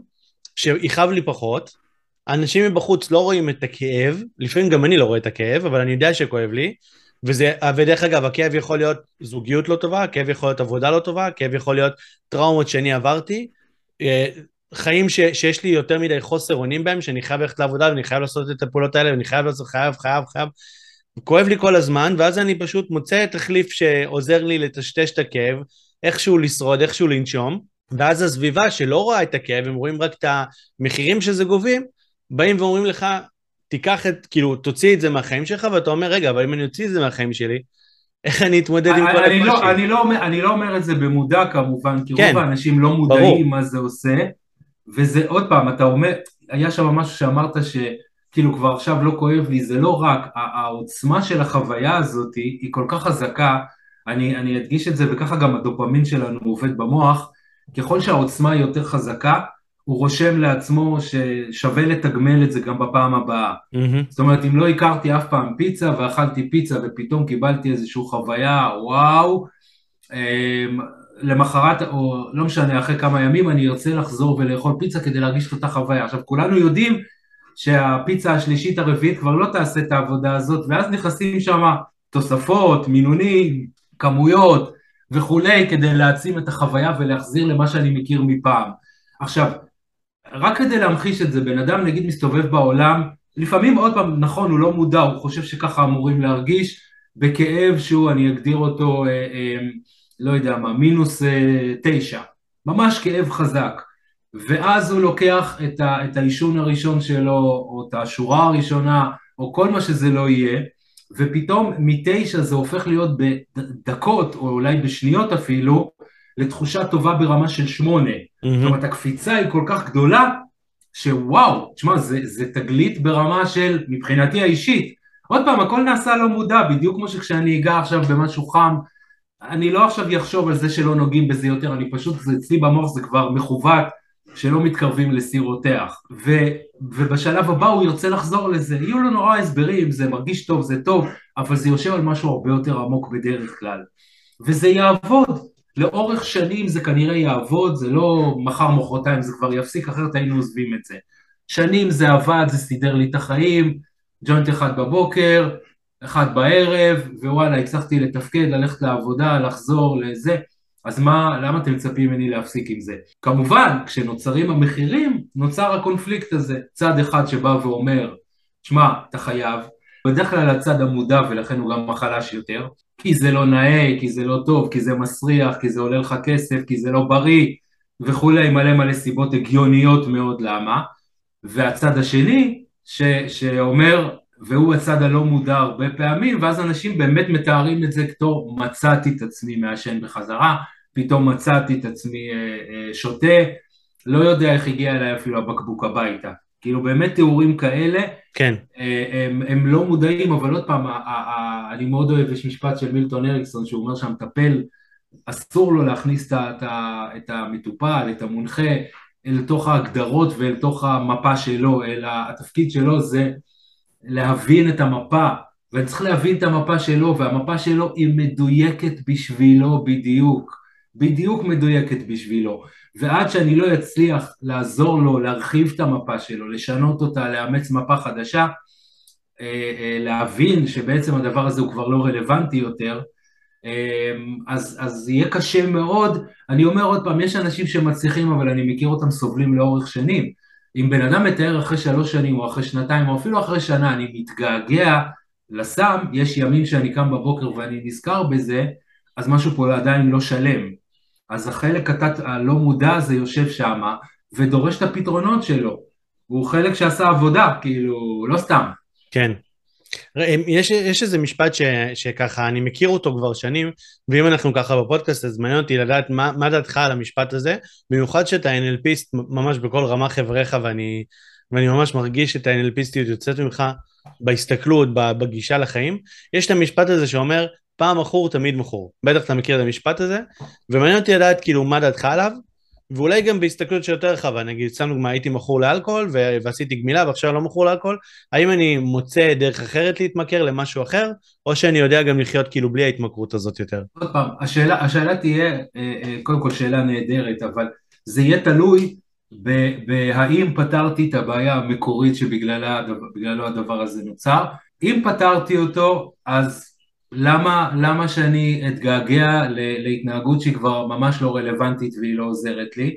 שיכאב לי פחות, אנשים מבחוץ לא רואים את הכאב, לפעמים גם אני לא רואה את הכאב, אבל אני יודע שכואב לי, וזה, ודרך אגב, הכאב יכול להיות זוגיות לא טובה, הכאב יכול להיות עבודה לא טובה, הכאב יכול להיות טראומות שאני עברתי, אה, חיים ש, שיש לי יותר מדי חוסר אונים בהם, שאני חייב ללכת לעבודה ואני חייב לעשות את הפעולות האלה ואני חייב לעשות, חייב, חייב, חייב. כואב לי כל הזמן, ואז אני פשוט מוצא תחליף שעוזר לי לטשטש את הכאב, איכשהו לשרוד, איכשהו לנשום, ואז הסביבה שלא רואה את הכאב, הם רואים רק את המחירים שזה גובים, באים ואומרים לך, תיקח את, כאילו, תוציא את זה מהחיים שלך, ואתה אומר, רגע, אבל אם אני אוציא את זה מהחיים שלי, איך אני אתמודד עם כל הקושי? לא, אני, לא אומר, אני לא אומר את זה במודע כמובן, כי כן, רוב האנשים לא מודעים ברור. מה זה עושה, וזה עוד פעם, אתה אומר, היה שם משהו שאמרת שכאילו כבר עכשיו לא כואב לי, זה לא רק, העוצמה של החוויה הזאת היא כל כך חזקה, אני, אני אדגיש את זה, וככה גם הדופמין שלנו עובד במוח, ככל שהעוצמה היא יותר חזקה, הוא רושם לעצמו ששווה לתגמל את זה גם בפעם הבאה. Mm-hmm. זאת אומרת, אם לא הכרתי אף פעם פיצה ואכלתי פיצה ופתאום קיבלתי איזושהי חוויה, וואו, אמ, למחרת, או לא משנה, אחרי כמה ימים אני ארצה לחזור ולאכול פיצה כדי להרגיש את אותה חוויה. עכשיו, כולנו יודעים שהפיצה השלישית הרביעית כבר לא תעשה את העבודה הזאת, ואז נכנסים שם תוספות, מינונים, כמויות וכולי, כדי להעצים את החוויה ולהחזיר למה שאני מכיר מפעם. עכשיו, רק כדי להמחיש את זה, בן אדם נגיד מסתובב בעולם, לפעמים עוד פעם, נכון, הוא לא מודע, הוא חושב שככה אמורים להרגיש, בכאב שהוא, אני אגדיר אותו, אה, אה, לא יודע מה, מינוס אה, תשע, ממש כאב חזק. ואז הוא לוקח את, ה, את העישון הראשון שלו, או את השורה הראשונה, או כל מה שזה לא יהיה, ופתאום מתשע זה הופך להיות בדקות, או אולי בשניות אפילו, לתחושה טובה ברמה של שמונה. Mm-hmm. זאת אומרת, הקפיצה היא כל כך גדולה, שוואו, תשמע, זה, זה תגלית ברמה של, מבחינתי האישית. עוד פעם, הכל נעשה לא מודע, בדיוק כמו שכשאני אגע עכשיו במשהו חם, אני לא עכשיו אחשוב על זה שלא נוגעים בזה יותר, אני פשוט, זה אצלי במוח זה כבר מכוות, שלא מתקרבים לסיר רותח. ו, ובשלב הבא הוא ירצה לחזור לזה, יהיו לו נורא הסברים, זה מרגיש טוב, זה טוב, אבל זה יושב על משהו הרבה יותר עמוק בדרך כלל. וזה יעבוד, לאורך שנים זה כנראה יעבוד, זה לא מחר מחרתיים זה כבר יפסיק, אחרת היינו עוזבים את זה. שנים זה עבד, זה סידר לי את החיים, ג'וינט אחד בבוקר, אחד בערב, ווואלה, הצלחתי לתפקד, ללכת לעבודה, לחזור לזה, אז מה, למה אתם מצפים ממני להפסיק עם זה? כמובן, כשנוצרים המחירים, נוצר הקונפליקט הזה. צד אחד שבא ואומר, שמע, אתה חייב, בדרך כלל הצד המודע ולכן הוא גם החלש יותר, כי זה לא נאה, כי זה לא טוב, כי זה מסריח, כי זה עולה לך כסף, כי זה לא בריא וכולי, מלא מלא סיבות הגיוניות מאוד למה. והצד השני, ש, שאומר, והוא הצד הלא מודע הרבה פעמים, ואז אנשים באמת מתארים את זה כתור מצאתי את עצמי מעשן בחזרה, פתאום מצאתי את עצמי אה, אה, שותה, לא יודע איך הגיע אליי אפילו הבקבוק הביתה. כאילו באמת תיאורים כאלה, כן. אה, הם, הם לא מודעים, אבל עוד פעם, אני מאוד אוהב, יש משפט של מילטון אריקסון שהוא אומר שהמטפל, אסור לו להכניס את, את המטופל, את המונחה, אל תוך ההגדרות ואל תוך המפה שלו, אלא התפקיד שלו זה להבין את המפה, ואני צריך להבין את המפה שלו, והמפה שלו היא מדויקת בשבילו בדיוק. בדיוק מדויקת בשבילו, ועד שאני לא אצליח לעזור לו להרחיב את המפה שלו, לשנות אותה, לאמץ מפה חדשה, אה, אה, להבין שבעצם הדבר הזה הוא כבר לא רלוונטי יותר, אה, אז, אז יהיה קשה מאוד, אני אומר עוד פעם, יש אנשים שמצליחים אבל אני מכיר אותם סובלים לאורך שנים, אם בן אדם מתאר אחרי שלוש שנים או אחרי שנתיים או אפילו אחרי שנה אני מתגעגע לסם, יש ימים שאני קם בבוקר ואני נזכר בזה, אז משהו פה עדיין לא שלם. אז החלק התת הלא מודע הזה יושב שם ודורש את הפתרונות שלו. הוא חלק שעשה עבודה, כאילו, לא סתם. כן. יש, יש איזה משפט ש, שככה אני מכיר אותו כבר שנים ואם אנחנו ככה בפודקאסט אז מעניין אותי לדעת מה, מה דעתך על המשפט הזה במיוחד שאתה NLPיסט ממש בכל רמה חבריך ואני, ואני ממש מרגיש את ה-NLPיסטיות יוצאת ממך בהסתכלות, בגישה לחיים יש את המשפט הזה שאומר פעם מכור תמיד מכור. בטח אתה מכיר את המשפט הזה. ומעניין אותי לדעת כאילו מה דעתך עליו. ואולי גם בהסתכלות שיותר רחבה, נגיד, סתם דוגמא, הייתי מכור לאלכוהול ועשיתי גמילה ועכשיו לא מכור לאלכוהול, האם אני מוצא דרך אחרת להתמכר למשהו אחר, או שאני יודע גם לחיות כאילו בלי ההתמכרות הזאת יותר? עוד פעם, השאלה, השאלה תהיה, אה, אה, קודם כל שאלה נהדרת, אבל זה יהיה תלוי בהאם פתרתי את הבעיה המקורית שבגללו הדבר הזה נוצר. אם פתרתי אותו, אז למה, למה שאני אתגעגע להתנהגות שהיא כבר ממש לא רלוונטית והיא לא עוזרת לי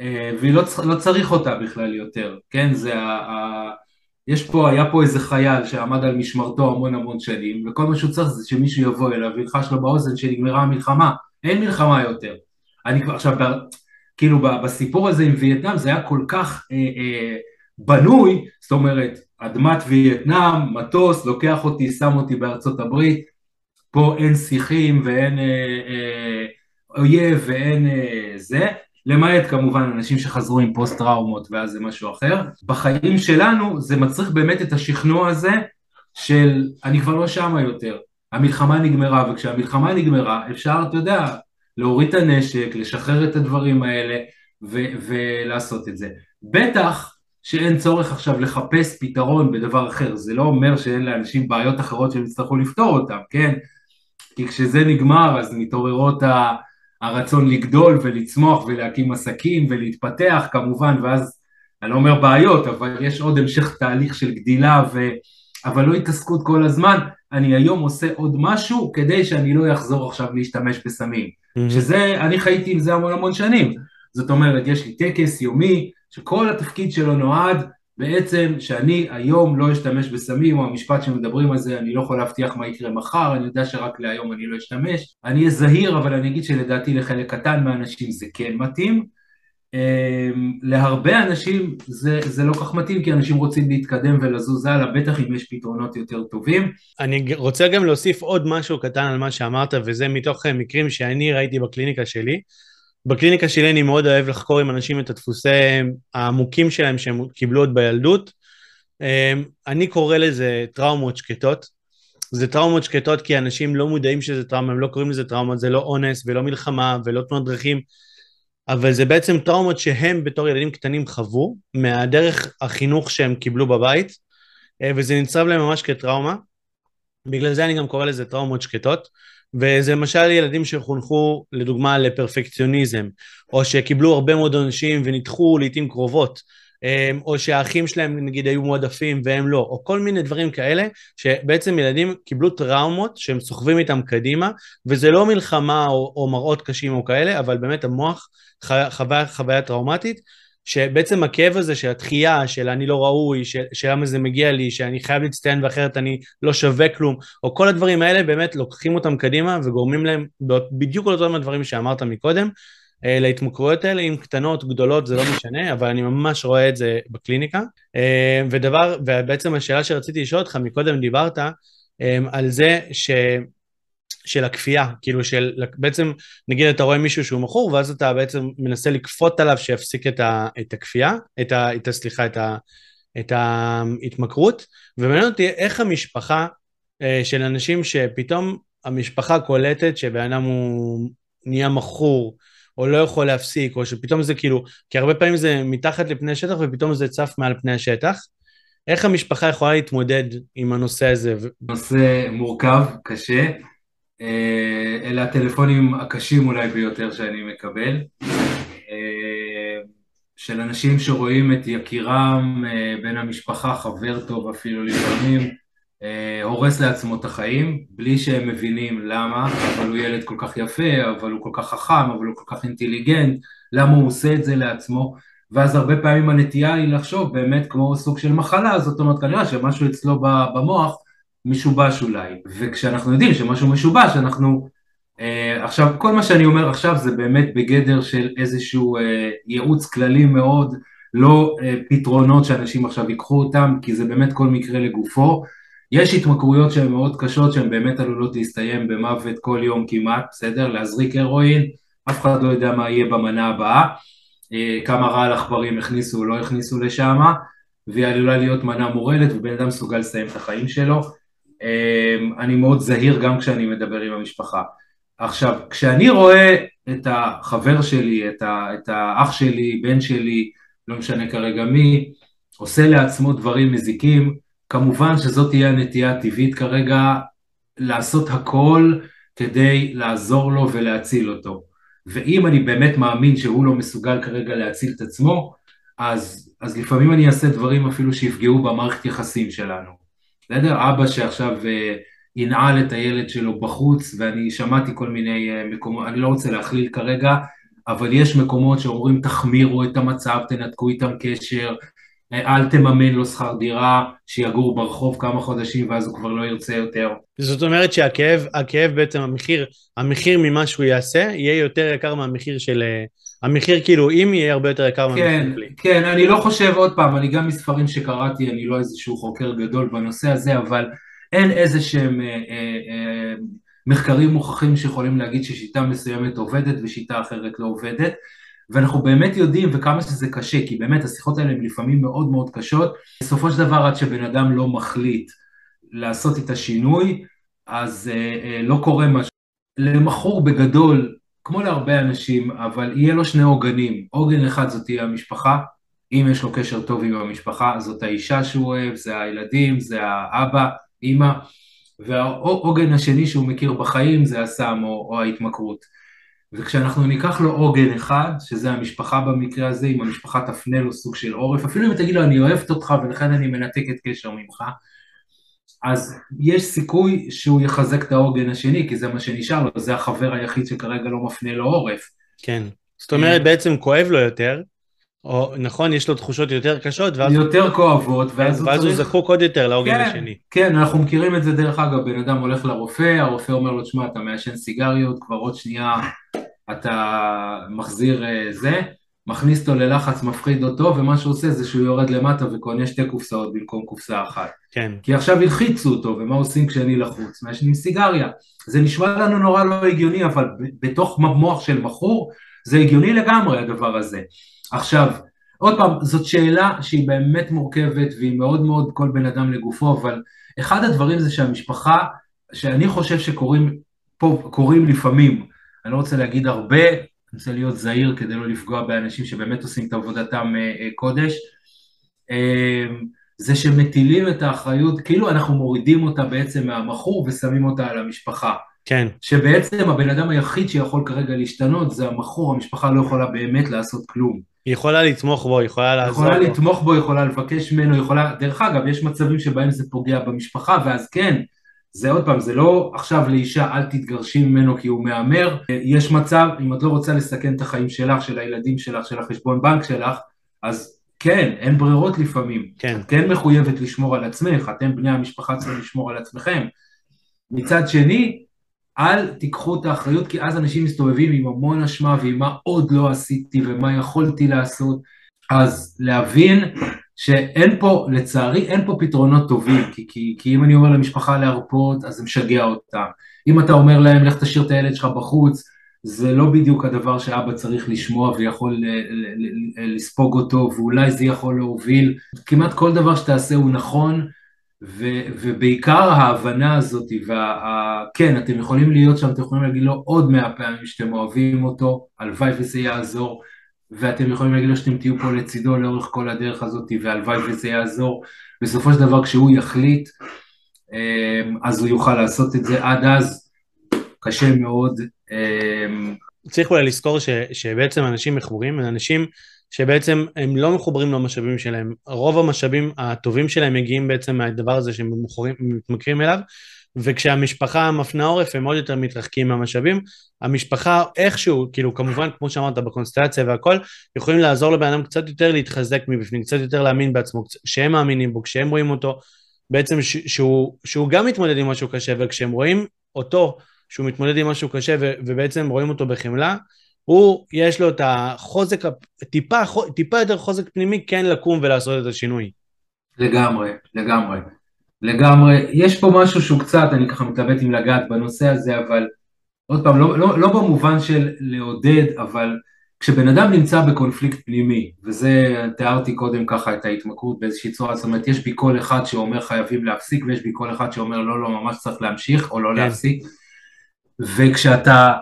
אה, והיא לא, לא צריך אותה בכלל יותר, כן? זה ה... ה יש פה, היה פה איזה חייל שעמד על משמרתו המון המון שנים וכל מה שהוא צריך זה שמישהו יבוא אליו וילחש לו באוזן שנגמרה המלחמה, אין מלחמה יותר. אני כבר עכשיו, כאילו בסיפור הזה עם וייטנאם זה היה כל כך אה, אה, בנוי, זאת אומרת, אדמת וייטנאם, מטוס, לוקח אותי, שם אותי בארצות הברית, פה אין שיחים ואין אה, אה, אויב ואין אה, זה, למעט כמובן אנשים שחזרו עם פוסט טראומות ואז זה משהו אחר. בחיים שלנו זה מצריך באמת את השכנוע הזה של אני כבר לא שמה יותר, המלחמה נגמרה וכשהמלחמה נגמרה אפשר, אתה יודע, להוריד את הנשק, לשחרר את הדברים האלה ו- ולעשות את זה. בטח שאין צורך עכשיו לחפש פתרון בדבר אחר, זה לא אומר שאין לאנשים בעיות אחרות שהם יצטרכו לפתור אותם, כן? כי כשזה נגמר אז מתעוררות הרצון לגדול ולצמוח ולהקים עסקים ולהתפתח כמובן ואז אני לא אומר בעיות אבל יש עוד המשך תהליך של גדילה ו... אבל לא התעסקות כל הזמן. אני היום עושה עוד משהו כדי שאני לא אחזור עכשיו להשתמש בסמים. Mm-hmm. שזה אני חייתי עם זה המון המון שנים. זאת אומרת יש לי טקס יומי שכל התפקיד שלו נועד בעצם שאני היום לא אשתמש בסמים, או המשפט שמדברים על זה, אני לא יכול להבטיח מה יקרה מחר, אני יודע שרק להיום אני לא אשתמש. אני אהיה זהיר, אבל אני אגיד שלדעתי לחלק קטן מהאנשים זה כן מתאים. אמ, להרבה אנשים זה, זה לא כך מתאים, כי אנשים רוצים להתקדם ולזוז הלאה, בטח אם יש פתרונות יותר טובים. אני רוצה גם להוסיף עוד משהו קטן על מה שאמרת, וזה מתוך מקרים שאני ראיתי בקליניקה שלי. בקליניקה שלי אני מאוד אוהב לחקור עם אנשים את הדפוסי העמוקים שלהם שהם קיבלו עוד בילדות. אמ, אני קורא לזה טראומות שקטות. זה טראומות שקטות כי אנשים לא מודעים שזה טראומה, הם לא קוראים לזה טראומות, זה לא אונס ולא מלחמה ולא תנועות דרכים, אבל זה בעצם טראומות שהם בתור ילדים קטנים חוו מהדרך החינוך שהם קיבלו בבית, אה, וזה נצרב להם ממש כטראומה. בגלל זה אני גם קורא לזה טראומות שקטות. וזה למשל ילדים שחונכו לדוגמה לפרפקציוניזם, או שקיבלו הרבה מאוד עונשים ונדחו לעיתים קרובות, אמ, או שהאחים שלהם נגיד היו מועדפים והם לא, או כל מיני דברים כאלה, שבעצם ילדים קיבלו טראומות שהם סוחבים איתם קדימה, וזה לא מלחמה או, או מראות קשים או כאלה, אבל באמת המוח חווה חוויה טראומטית, שבעצם הכאב הזה של התחייה, של אני לא ראוי, של, של למה זה מגיע לי, שאני חייב להצטיין ואחרת אני לא שווה כלום, או כל הדברים האלה באמת לוקחים אותם קדימה וגורמים להם בדיוק על אותם הדברים שאמרת מקודם, אה, להתמכרויות האלה, אם קטנות, גדולות, זה לא משנה, אבל אני ממש רואה את זה בקליניקה. אה, ודבר, ובעצם השאלה שרציתי לשאול אותך, מקודם דיברת אה, על זה ש... של הכפייה, כאילו של בעצם נגיד אתה רואה מישהו שהוא מכור ואז אתה בעצם מנסה לכפות עליו שיפסיק את, ה, את הכפייה, את ה, את, סליחה, את, ה, את ההתמכרות. ומעניין אותי איך המשפחה אה, של אנשים שפתאום המשפחה קולטת שבן אדם הוא נהיה מכור או לא יכול להפסיק או שפתאום זה כאילו, כי הרבה פעמים זה מתחת לפני השטח ופתאום זה צף מעל פני השטח. איך המשפחה יכולה להתמודד עם הנושא הזה? נושא מורכב, קשה, אלה הטלפונים הקשים אולי ביותר שאני מקבל. של אנשים שרואים את יקירם, בן המשפחה, חבר טוב אפילו לפעמים, הורס לעצמו את החיים, בלי שהם מבינים למה, אבל הוא ילד כל כך יפה, אבל הוא כל כך חכם, אבל הוא כל כך אינטליגנט, למה הוא עושה את זה לעצמו, ואז הרבה פעמים הנטייה היא לחשוב באמת כמו סוג של מחלה, זאת אומרת כנראה שמשהו אצלו במוח משובש אולי, וכשאנחנו יודעים שמשהו משובש אנחנו Uh, עכשיו כל מה שאני אומר עכשיו זה באמת בגדר של איזשהו uh, ייעוץ כללי מאוד, לא uh, פתרונות שאנשים עכשיו ייקחו אותם, כי זה באמת כל מקרה לגופו. יש התמכרויות שהן מאוד קשות, שהן באמת עלולות להסתיים במוות כל יום כמעט, בסדר? להזריק הרואין, אף אחד לא יודע מה יהיה במנה הבאה, uh, כמה רעל עכברים הכניסו או לא הכניסו לשם, והיא עלולה להיות מנה מורדת ובן אדם מסוגל לסיים את החיים שלו. Uh, אני מאוד זהיר גם כשאני מדבר עם המשפחה. עכשיו, כשאני רואה את החבר שלי, את, ה, את האח שלי, בן שלי, לא משנה כרגע מי, עושה לעצמו דברים מזיקים, כמובן שזאת תהיה הנטייה הטבעית כרגע לעשות הכל כדי לעזור לו ולהציל אותו. ואם אני באמת מאמין שהוא לא מסוגל כרגע להציל את עצמו, אז, אז לפעמים אני אעשה דברים אפילו שיפגעו במערכת יחסים שלנו. בסדר? אבא שעכשיו... Uh, ינעל את הילד שלו בחוץ, ואני שמעתי כל מיני אה, מקומות, אני לא רוצה להכליל כרגע, אבל יש מקומות שאומרים תחמירו את המצב, תנתקו איתם קשר, אה, אל תממן לו שכר דירה, שיגור ברחוב כמה חודשים ואז הוא כבר לא ירצה יותר. זאת אומרת שהכאב, הכאב בעצם, המחיר, המחיר ממה שהוא יעשה, יהיה יותר יקר מהמחיר של... המחיר כאילו, אם יהיה הרבה יותר יקר מהמחיר כן, שלי. כן, אני לא חושב, עוד פעם, אני גם מספרים שקראתי, אני לא איזשהו חוקר גדול בנושא הזה, אבל אין איזה שהם אה, אה, אה, מחקרים מוכחים שיכולים להגיד ששיטה מסוימת עובדת ושיטה אחרת לא עובדת ואנחנו באמת יודעים וכמה שזה קשה כי באמת השיחות האלה הן לפעמים מאוד מאוד קשות בסופו של דבר עד שבן אדם לא מחליט לעשות את השינוי אז אה, אה, לא קורה משהו למכור בגדול כמו להרבה אנשים אבל יהיה לו שני עוגנים. עוגן אחד זאת תהיה המשפחה. אם יש לו קשר טוב עם המשפחה זאת האישה שהוא אוהב זה הילדים זה האבא אימא, והעוגן השני שהוא מכיר בחיים זה הסם או, או ההתמכרות. וכשאנחנו ניקח לו עוגן אחד, שזה המשפחה במקרה הזה, אם המשפחה תפנה לו סוג של עורף, אפילו אם תגיד לו אני אוהבת אותך ולכן אני מנתקת קשר ממך, אז יש סיכוי שהוא יחזק את העוגן השני, כי זה מה שנשאר לו, זה החבר היחיד שכרגע לא מפנה לו עורף. כן, זאת אומרת בעצם כואב לו יותר, או נכון, יש לו תחושות יותר קשות, ואז... יותר כואבות, ואז הוא ואז הוא זקוק עוד יותר לעוגן כן, השני. כן, אנחנו מכירים את זה דרך אגב, בן אדם הולך לרופא, הרופא אומר לו, תשמע, אתה מעשן סיגריות, כבר עוד שנייה אתה מחזיר אה, זה, מכניס אותו ללחץ, מפחיד אותו, ומה שהוא עושה זה שהוא יורד למטה וקונה שתי קופסאות במקום קופסה אחת. כן. כי עכשיו הלחיצו אותו, ומה עושים כשאני לחוץ? מעשנים סיגריה. זה נשמע לנו נורא לא הגיוני, אבל בתוך מוח של מכור, זה הגיוני לגמרי הדבר הזה. עכשיו, עוד פעם, זאת שאלה שהיא באמת מורכבת והיא מאוד מאוד כל בן אדם לגופו, אבל אחד הדברים זה שהמשפחה, שאני חושב שקורים פה, קורים לפעמים, אני לא רוצה להגיד הרבה, רוצה להיות זהיר כדי לא לפגוע באנשים שבאמת עושים את עבודתם אה, אה, קודש, אה, זה שמטילים את האחריות, כאילו אנחנו מורידים אותה בעצם מהמכור ושמים אותה על המשפחה. כן. שבעצם הבן אדם היחיד שיכול כרגע להשתנות זה המכור, המשפחה לא יכולה באמת לעשות כלום. היא יכולה לתמוך בו, היא יכולה לעזור יכולה לתמוך בו, יכולה לבקש ממנו, יכולה... דרך אגב, יש מצבים שבהם זה פוגע במשפחה, ואז כן, זה עוד פעם, זה לא עכשיו לאישה אל תתגרשי ממנו כי הוא מהמר, יש מצב, אם את לא רוצה לסכן את החיים שלך, של הילדים שלך, של החשבון בנק שלך, אז כן, אין ברירות לפעמים. כן. את כן מחויבת לשמור על עצמך, אתם בני המשפחה צריכים לשמור על עצמכם. מצד שני, אל תיקחו את האחריות, כי אז אנשים מסתובבים עם המון אשמה ועם מה עוד לא עשיתי ומה יכולתי לעשות. אז להבין שאין פה, לצערי, אין פה פתרונות טובים, כי, כי, כי אם אני אומר למשפחה להרפות, אז זה משגע אותם. אם אתה אומר להם, לך תשאיר את הילד שלך בחוץ, זה לא בדיוק הדבר שאבא צריך לשמוע ויכול לספוג אותו, ואולי זה יכול להוביל. כמעט כל דבר שתעשה הוא נכון, ו, ובעיקר ההבנה הזאת, וכן, אתם יכולים להיות שם, אתם יכולים להגיד לו עוד מאה פעמים שאתם אוהבים אותו, הלוואי וזה יעזור, ואתם יכולים להגיד לו שאתם תהיו פה לצידו לאורך כל הדרך הזאת, והלוואי וזה יעזור. בסופו של דבר כשהוא יחליט, אמ, אז הוא יוכל לעשות את זה. עד אז, קשה מאוד. צריך אולי לזכור ש, שבעצם אנשים מכורים אנשים שבעצם הם לא מחוברים למשאבים שלהם, רוב המשאבים הטובים שלהם מגיעים בעצם מהדבר הזה שהם מתמכרים אליו, וכשהמשפחה מפנה עורף הם עוד יותר מתרחקים מהמשאבים. המשפחה איכשהו, כאילו כמובן כמו שאמרת בקונסטלציה והכל, יכולים לעזור לבן אדם קצת יותר להתחזק מבפנים, קצת יותר להאמין בעצמו, כשהם מאמינים בו, כשהם רואים אותו, בעצם ש- שהוא, שהוא גם מתמודד עם משהו קשה, וכשהם רואים אותו שהוא מתמודד עם משהו קשה ו- ובעצם רואים אותו בחמלה, הוא, יש לו את החוזק, טיפה, טיפה יותר חוזק פנימי כן לקום ולעשות את השינוי. לגמרי, לגמרי. לגמרי. יש פה משהו שהוא קצת, אני ככה מתלבט עם לגעת בנושא הזה, אבל עוד פעם, לא, לא, לא במובן של לעודד, אבל כשבן אדם נמצא בקונפליקט פנימי, וזה, תיארתי קודם ככה את ההתמכרות באיזושהי צורה, זאת אומרת, יש בי קול אחד שאומר חייבים להפסיק, ויש בי קול אחד שאומר לא, לא, ממש צריך להמשיך, או לא כן. להפסיק, וכשאתה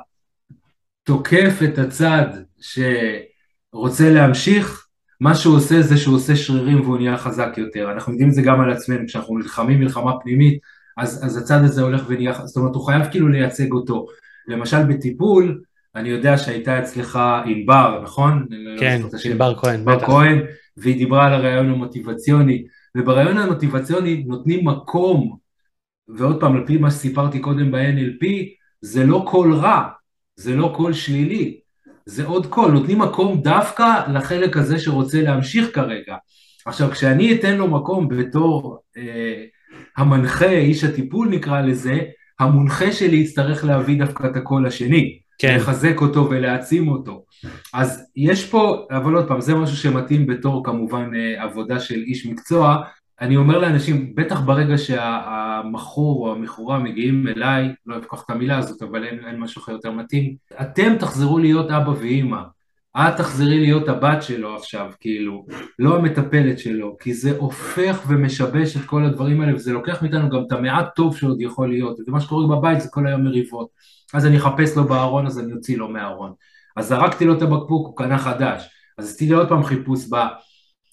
תוקף את הצד שרוצה להמשיך, מה שהוא עושה זה שהוא עושה שרירים והוא נהיה חזק יותר. אנחנו יודעים את זה גם על עצמנו, כשאנחנו נלחמים מלחמה פנימית, אז, אז הצד הזה הולך ונהיה, זאת אומרת הוא חייב כאילו לייצג אותו. למשל בטיפול, אני יודע שהייתה אצלך ענבר, נכון? כן, ענבר כהן, ענבר כהן, והיא דיברה על הרעיון המוטיבציוני, וברעיון המוטיבציוני נותנים מקום, ועוד פעם, על פי מה שסיפרתי קודם ב-NLP, זה לא קול רע, זה לא קול שלילי, זה עוד קול, נותנים מקום דווקא לחלק הזה שרוצה להמשיך כרגע. עכשיו, כשאני אתן לו מקום בתור אה, המנחה, איש הטיפול נקרא לזה, המונחה שלי יצטרך להביא דווקא את הקול השני. כן. לחזק אותו ולהעצים אותו. אז יש פה, אבל עוד פעם, זה משהו שמתאים בתור כמובן אה, עבודה של איש מקצוע, אני אומר לאנשים, בטח ברגע שהמכור או המכורה מגיעים אליי, לא כל את המילה הזאת, אבל אין, אין משהו אחר יותר מתאים, אתם תחזרו להיות אבא ואימא. את תחזרי להיות הבת שלו עכשיו, כאילו, לא המטפלת שלו, כי זה הופך ומשבש את כל הדברים האלה, וזה לוקח מאיתנו גם את המעט טוב שעוד יכול להיות, ומה שקורה בבית זה כל היום מריבות. אז אני אחפש לו בארון, אז אני אוציא לו מהארון. אז זרקתי לו את הבקבוק, הוא קנה חדש. אז עשיתי לי עוד פעם חיפוש ב...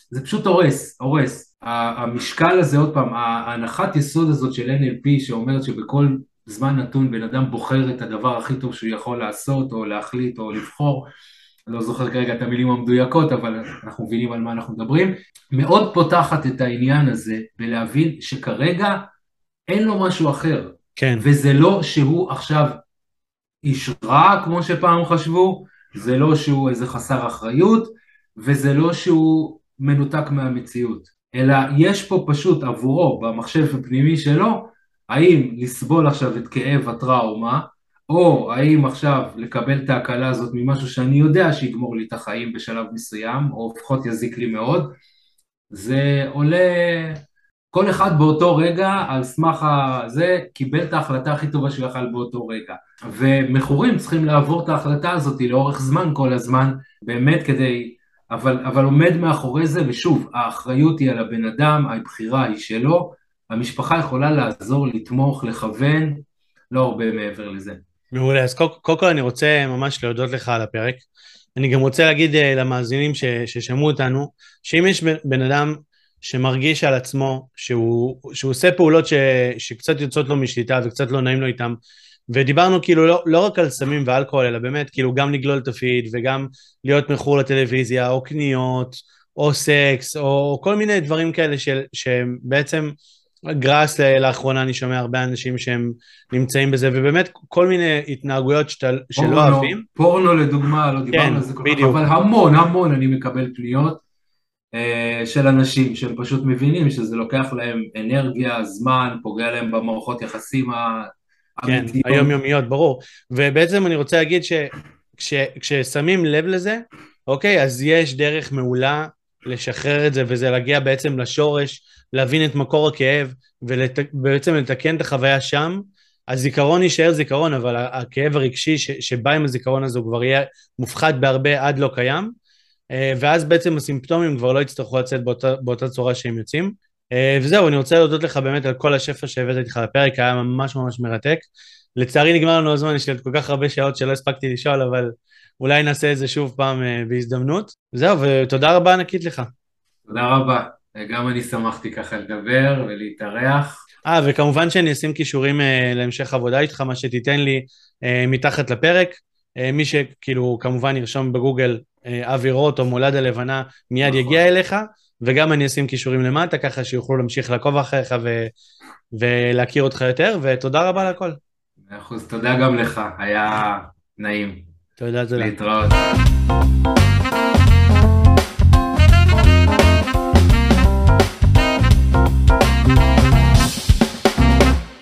זה פשוט הורס, הורס. המשקל הזה, עוד פעם, ההנחת יסוד הזאת של NLP שאומרת שבכל זמן נתון בן אדם בוחר את הדבר הכי טוב שהוא יכול לעשות או להחליט או לבחור, אני לא זוכר כרגע את המילים המדויקות אבל אנחנו מבינים על מה אנחנו מדברים, מאוד פותחת את העניין הזה בלהבין שכרגע אין לו משהו אחר, כן. וזה לא שהוא עכשיו איש רע כמו שפעם חשבו, זה לא שהוא איזה חסר אחריות וזה לא שהוא מנותק מהמציאות. אלא יש פה פשוט עבורו, במחשב הפנימי שלו, האם לסבול עכשיו את כאב הטראומה, או האם עכשיו לקבל את ההקלה הזאת ממשהו שאני יודע שיגמור לי את החיים בשלב מסוים, או לפחות יזיק לי מאוד, זה עולה, כל אחד באותו רגע, על סמך הזה, קיבל את ההחלטה הכי טובה שהוא יכל באותו רגע. ומכורים צריכים לעבור את ההחלטה הזאת לאורך זמן כל הזמן, באמת כדי אבל, אבל עומד מאחורי זה, ושוב, האחריות היא על הבן אדם, הבחירה היא שלו, המשפחה יכולה לעזור, לתמוך, לכוון, לא הרבה מעבר לזה. מעולה, אז קודם כל, כל אני רוצה ממש להודות לך על הפרק. אני גם רוצה להגיד uh, למאזינים ש, ששמעו אותנו, שאם יש בן אדם שמרגיש על עצמו שהוא, שהוא עושה פעולות ש, שקצת יוצאות לו משליטה וקצת לא נעים לו איתם, ודיברנו כאילו לא, לא רק על סמים ואלכוהול, אלא באמת כאילו גם לגלול את הפיד וגם להיות מכור לטלוויזיה, או קניות, או סקס, או כל מיני דברים כאלה של, שבעצם גראס לאחרונה אני שומע הרבה אנשים שהם נמצאים בזה, ובאמת כל מיני התנהגויות שאתה, שלא אוהבים. פורנו לדוגמה, לא דיברנו כן, על זה כל כך, אבל המון המון אני מקבל פניות אה, של אנשים שהם פשוט מבינים שזה לוקח להם אנרגיה, זמן, פוגע להם במערכות יחסים כן, היומיומיות, ברור. ובעצם אני רוצה להגיד שכששמים לב לזה, אוקיי, אז יש דרך מעולה לשחרר את זה, וזה להגיע בעצם לשורש, להבין את מקור הכאב, ובעצם לתקן את החוויה שם. הזיכרון יישאר זיכרון, אבל הכאב הרגשי שבא עם הזיכרון הזה הוא כבר יהיה מופחת בהרבה עד לא קיים, אה, ואז בעצם הסימפטומים כבר לא יצטרכו לצאת באותה, באותה צורה שהם יוצאים. אה, וזהו, אני רוצה להודות לך באמת על כל השפע שהבאת איתך לפרק, היה ממש ממש מרתק. לצערי נגמר לנו הזמן, יש לי עוד כל כך הרבה שעות שלא הספקתי לשאול, אבל אולי נעשה את זה שוב פעם אה, בהזדמנות. זהו, ותודה רבה ענקית לך. תודה רבה. גם אני שמחתי ככה לדבר ולהתארח. אה, וכמובן שאני אשים כישורים אה, להמשך עבודה איתך, מה שתיתן לי מתחת לפרק. מי שכאילו כמובן ירשום בגוגל אבי רוט או מולד הלבנה, מיד נכון. יגיע אליך, וגם אני אשים כישורים למטה, ככה שיוכלו להמשיך לעקוב אחריך ו... ולהכיר אותך יותר, ותודה רבה על הכל. מאה אחוז, תודה גם לך, היה נעים. תודה, תודה. להתראות.